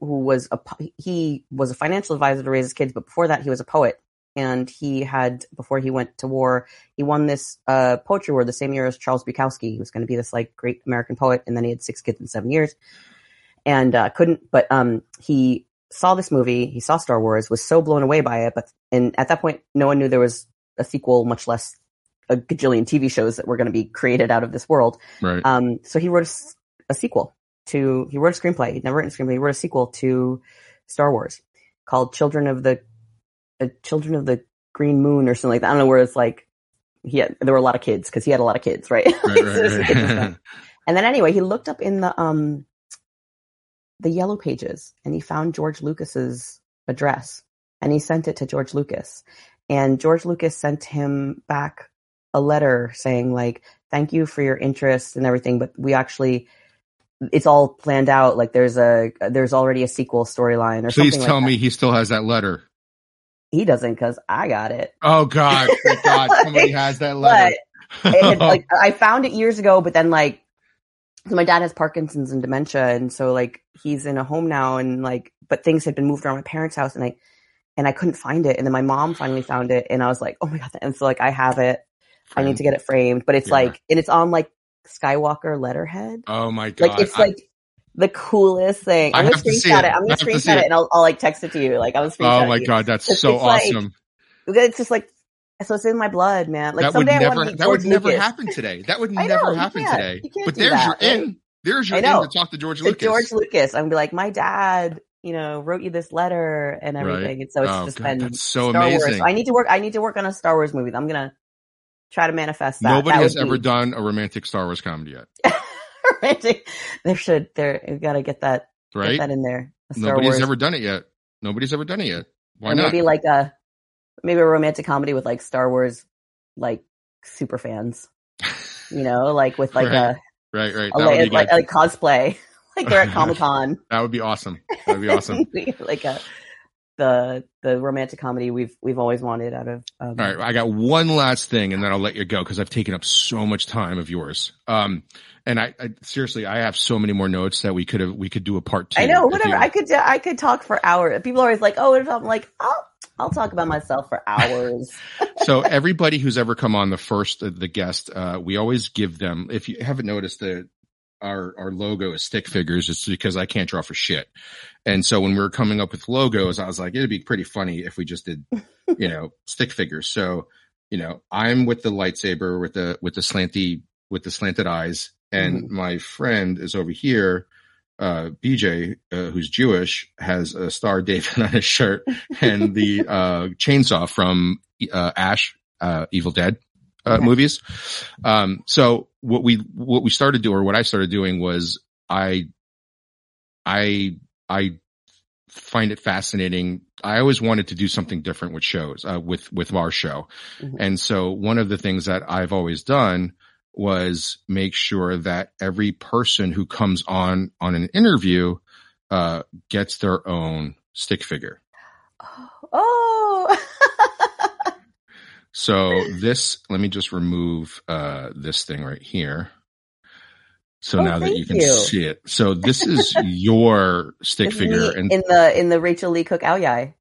who was a he was a financial advisor to raise his kids, but before that, he was a poet. And he had before he went to war, he won this uh, poetry award the same year as Charles Bukowski. He was going to be this like great American poet, and then he had six kids in seven years, and uh, couldn't. But um, he saw this movie, he saw Star Wars, was so blown away by it. But and at that point, no one knew there was a sequel, much less a gajillion TV shows that were going to be created out of this world. Right. Um, so he wrote a sequel to, he wrote a screenplay. He'd never written a screenplay. He wrote a sequel to Star Wars called Children of the, uh, Children of the Green Moon or something like that. I don't know where it's like, he had, there were a lot of kids because he had a lot of kids, right? right, right, <laughs> right. <laughs> and then anyway, he looked up in the, um, the yellow pages and he found George Lucas's address and he sent it to George Lucas and George Lucas sent him back a letter saying like, thank you for your interest and everything, but we actually, it's all planned out. Like there's a, there's already a sequel storyline or Please something Please tell like me he still has that letter. He doesn't cause I got it. Oh God, <laughs> God, somebody has that letter. Had, like <laughs> I found it years ago, but then like so my dad has Parkinson's and dementia, and so like he's in a home now, and like but things had been moved around my parents' house, and I and I couldn't find it, and then my mom finally found it, and I was like, oh my god, and so like I have it, I need to get it framed, but it's Yeah. like and it's on like Skywalker letterhead, oh my God, like it's I- like. the coolest thing. I I'm gonna have to screenshot it. it. I'm gonna screenshot it. it and I'll, I'll like text it to you. Like I'm gonna screenshot oh my. God, that's so it's like- awesome. It's just like so it's in my blood, man. Like that would someday I never, want to that would never Lucas. happen today. That would I never know, you happen today. But there's that, your right? in. There's your I in to talk to George to Lucas. George Lucas. I'm gonna be like, my dad, you know, wrote you this letter and Right. everything. And so it's Oh, just God, been that's so Star Wars. amazing. I need to work. I need to work on a Star Wars movie. I'm gonna try to manifest that. Nobody That has ever be done a romantic Star Wars comedy yet, <laughs> romantic. There should. There. We gotta get that. right? Get that in there. Nobody's Wars. ever done it yet. Nobody's ever done it yet. Why or not? maybe like a maybe a romantic comedy with like Star Wars, like super fans. You know, like with like Right. a, Right, right. a like, like, like cosplay, <laughs> like they're at Comic Con. <laughs> That would be awesome. That would be awesome. like a the the romantic comedy we've we've always wanted out of. Um, All right, I got one last thing, and then I'll let you go because I've taken up so much time of yours. Um, and I, I seriously, I have so many more notes that we could have we could do a part two. I know, whatever. I could I could talk for hours. People are always like, "Oh," and I'm like, "I'll I'll talk about myself for hours." <laughs> so everybody who's ever come on the first the guest, uh, we always give them. If you haven't noticed that our our logo is stick figures, it's because I can't draw for shit. And so when we were coming up with logos, I was like, it'd be pretty funny if we just did, you know, <laughs> stick figures. So you know, I'm with the lightsaber with the with the slanty with the slanted eyes, and my friend is over here. Uh, BJ, uh, who's Jewish, has a Star <laughs> David on his shirt and the uh, chainsaw from uh, Ash, uh, Evil Dead uh, Okay. movies. Um, so what we what we started doing, or what I started doing, was I, I, I find it fascinating. I always wanted to do something different with shows, uh, with with our show, Mhm. and so one of the things that I've always done was make sure that every person who comes on on an interview uh, gets their own stick figure. <gasps> oh, <laughs> So this, let me just remove uh, this thing right here. So Oh, now that you can you. see it. So this is your <laughs> stick figure, and in the in the Rachael Leigh Cook ao dai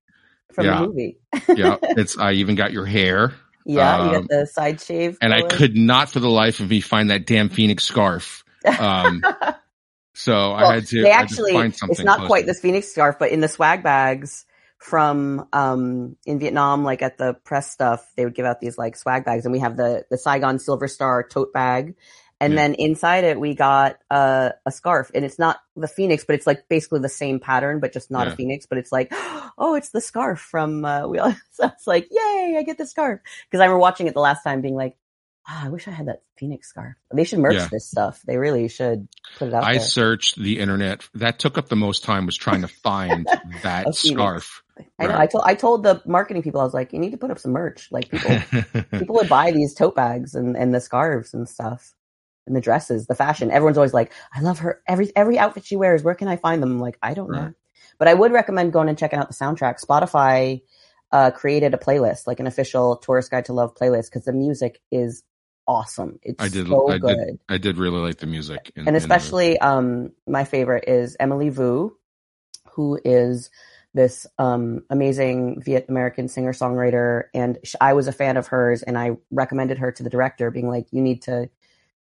from Yeah. the movie. yeah, <laughs> it's I even got your hair, Yeah, you Um, got the side shave, and I could not for the life of me find that damn phoenix scarf. Um, <laughs> so Well, I had to. they had to actually find something. it's not quite this phoenix scarf but in the swag bags from um in vietnam like at the press stuff they would give out these like swag bags and we have the the saigon silver star tote bag and Yeah. then inside it we got uh, a scarf and it's not the phoenix but it's like basically the same pattern but just not Yeah. a phoenix but it's like <gasps> oh it's the scarf from uh <laughs> we all so it's like yay i get the scarf because i remember watching it the last time being like ah, i wish i had that phoenix scarf they should merch Yeah. this stuff they really should put it out I there searched the internet. That took up the most time was trying to find <laughs> that A scarf. I know. Right. I told I told the marketing people I was like, you need to put up some merch. Like people <laughs> people would buy these tote bags and and the scarves and stuff and the dresses, the fashion. Everyone's always like, I love her every every outfit she wears. Where can I find them? I'm like, I don't know, but I would recommend going and checking out the soundtrack. Spotify uh, created a playlist, like an official Tourist Guide to Love playlist, because the music is awesome. It's I did- so I did good I did really like the music, in- and in especially um my favorite is Emily Vu, who is this um amazing Viet American singer songwriter, and I was a fan of hers, and I recommended her to the director, being like, you need to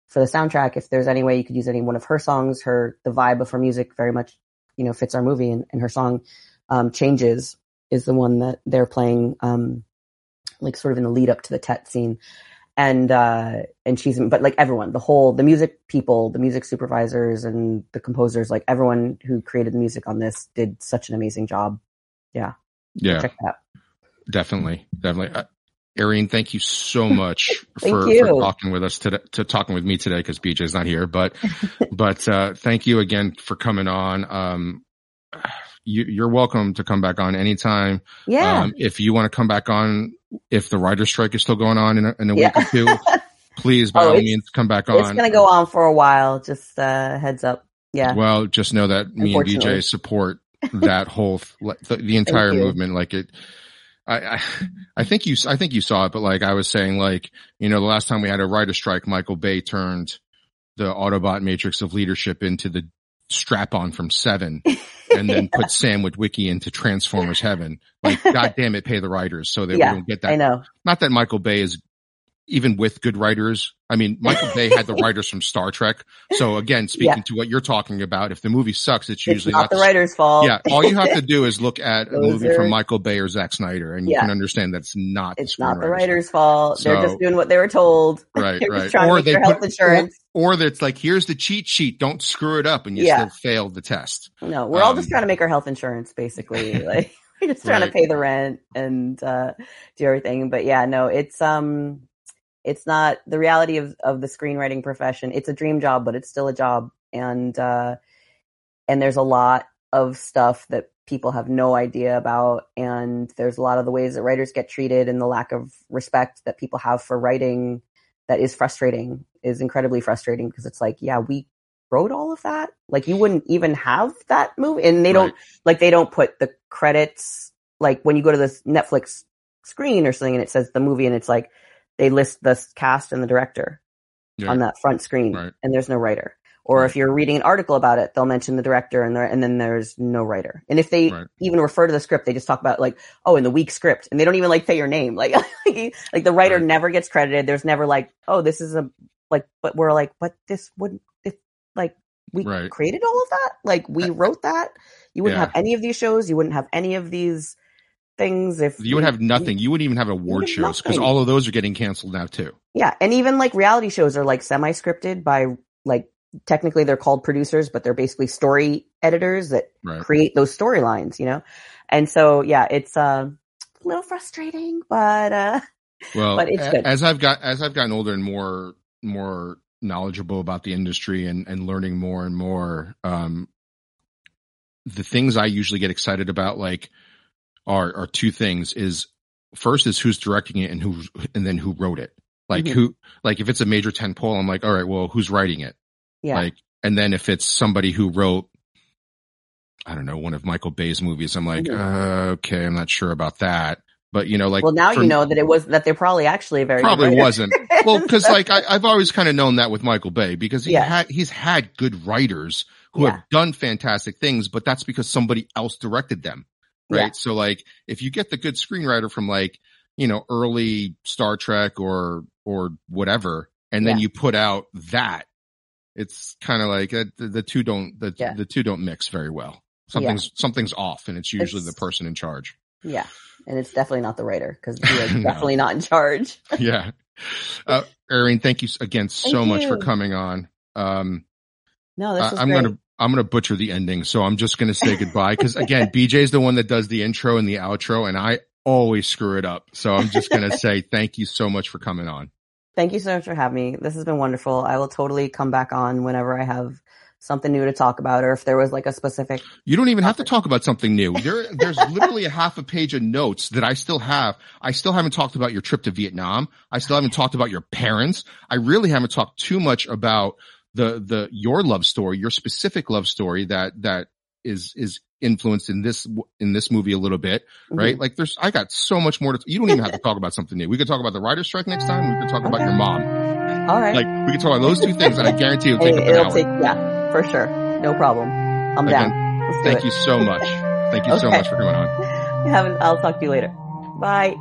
for the soundtrack. If there's any way you could use any one of her songs, her the vibe of her music very much you know fits our movie, and, and her song um changes is the one that they're playing um like sort of in the lead up to the Tet scene and uh and she's but like everyone the whole the music people the music supervisors and the composers like everyone who created the music on this did such an amazing job yeah, yeah check that out definitely, definitely. Uh, Eirene, thank you so <laughs> much for, you. for talking with us today, to talking with me today because BJ's not here, but, <laughs> but, uh, thank you again for coming on. Um, you, you're welcome to come back on anytime. yeah Um, if you want to come back on, if the writer's strike is still going on in a, in a Yeah. week or two, <laughs> please by Oh, all means come back on. it's gonna go on for a while just uh heads up yeah Well, just know that me and BJ support <laughs> that whole th- the, the entire movement. Like it, I, I, I think you, I think you saw it, but like I was saying, like you know, the last time we had a writer strike, Michael Bay turned the Autobot Matrix of Leadership into the strap on from Seven, <laughs> and then put Sam Witwicky into Transformers Heaven. Like, <laughs> God damn it, pay the writers so that Yeah, we don't get that i know Not that Michael Bay is even with good writers. I mean, Michael Bay had the <laughs> writers from Star Trek. So again, speaking Yeah. to what you're talking about, if the movie sucks, it's it's usually not the writer's fault yeah, all you have to do is look at a movie from Michael Bay or Zack Snyder, and you can understand that's not. it's the not the writer's fault they're just doing what they were told <laughs> right? right. Or they put, health insurance or, that's like, here's the cheat sheet. Don't screw it up, and you Yeah. still failed the test. No, we're all Um, just trying to make our health insurance, basically. <laughs> like <laughs> we're just trying Right. to pay the rent and uh, do everything. But yeah, no, it's um, it's not the reality of of the screenwriting profession. It's a dream job, but it's still a job, and uh, and there's a lot of stuff that people have no idea about. And there's a lot of the ways that writers get treated and the lack of respect that people have for writing that is frustrating, is incredibly frustrating because it's like, yeah, we wrote all of that. Like you wouldn't even have that movie. And they don't, like, they don't put the credits, like when you go to this Netflix screen or something and it says the movie and it's like, they list the cast and the director Yeah. on that front screen Right. and there's no writer. Or Right. if you're reading an article about it, they'll mention the director and there, and then there's no writer. And if they Right. even refer to the script, they just talk about like, oh, in the weak script and they don't even like say your name. <laughs> Like, like the writer Right. never gets credited. There's never like, oh, this is a, like, but we're like, but this wouldn't, it, like, we Right. created all of that. Like we wrote that. You wouldn't Yeah. have any of these shows. You wouldn't have any of these things if You would have nothing. You wouldn't even have award shows because all of those are getting canceled now too. Yeah, and even like reality shows are like semi-scripted by like technically they're called producers, but they're basically story editors that Right. create those storylines, you know. And so yeah, it's uh, a little frustrating, but uh, <laughs> Well, But it's good. as I've got as I've gotten older and more more knowledgeable about the industry and and learning more and more, um, the things I usually get excited about like are are two things: is first is who's directing it and who and then who wrote it. Like Mhm. who like if it's a major tentpole, I'm like, all right, well, who's writing it? yeah, Like, and then if it's somebody who wrote, I don't know, one of Michael Bay's movies, I'm like, Mhm. uh, okay, I'm not sure about that. But you know, like, well now for- you know that it was that they're probably actually very probably wasn't. Well, because <laughs> like I, I've always kind of known that with Michael Bay because he Yeah. had he's had good writers who Yeah. have done fantastic things, but that's because somebody else directed them, right? Yeah. So like, if you get the good screenwriter from like you know early Star Trek or or whatever, and then you put out that, it's kind of like uh, the, the two don't the the two don't mix very well. Something's something's off, and it's usually It's- the person in charge. yeah, and it's definitely not the writer because he is <laughs> No. definitely not in charge. <laughs> yeah. Uh, Eirene, thank you again so Thank much for coming on. Um, No, this is I, am gonna I'm gonna butcher the ending, so I'm just gonna say <laughs> goodbye because again, BJ's the one that does the intro and the outro, and I always screw it up. So I'm just gonna say thank you so much for coming on. Thank you so much for having me. This has been wonderful. I will totally come back on whenever I have something new to talk about, or if there was like a specific. You don't even have to talk about something new. There, there's <laughs> literally a half a page of notes that I still have. I still haven't talked about your trip to Vietnam. I still haven't talked about your parents. I really haven't talked too much about the, the, your love story, your specific love story that, that is, is influenced in this, in this movie a little bit, mm-hmm. right? Like there's, I got so much more to, you don't even have to talk about something new. We could talk about the writer's strike next time. We could talk about your mom. All right. Like we could talk about those two things and I guarantee it'll take Hey, an it'll hour. take yeah, for sure. No problem. I'm Again, down. Let's do Thank it. you so much. Thank you so <laughs> much for coming on. <laughs> Have an- I'll talk to you later. Bye.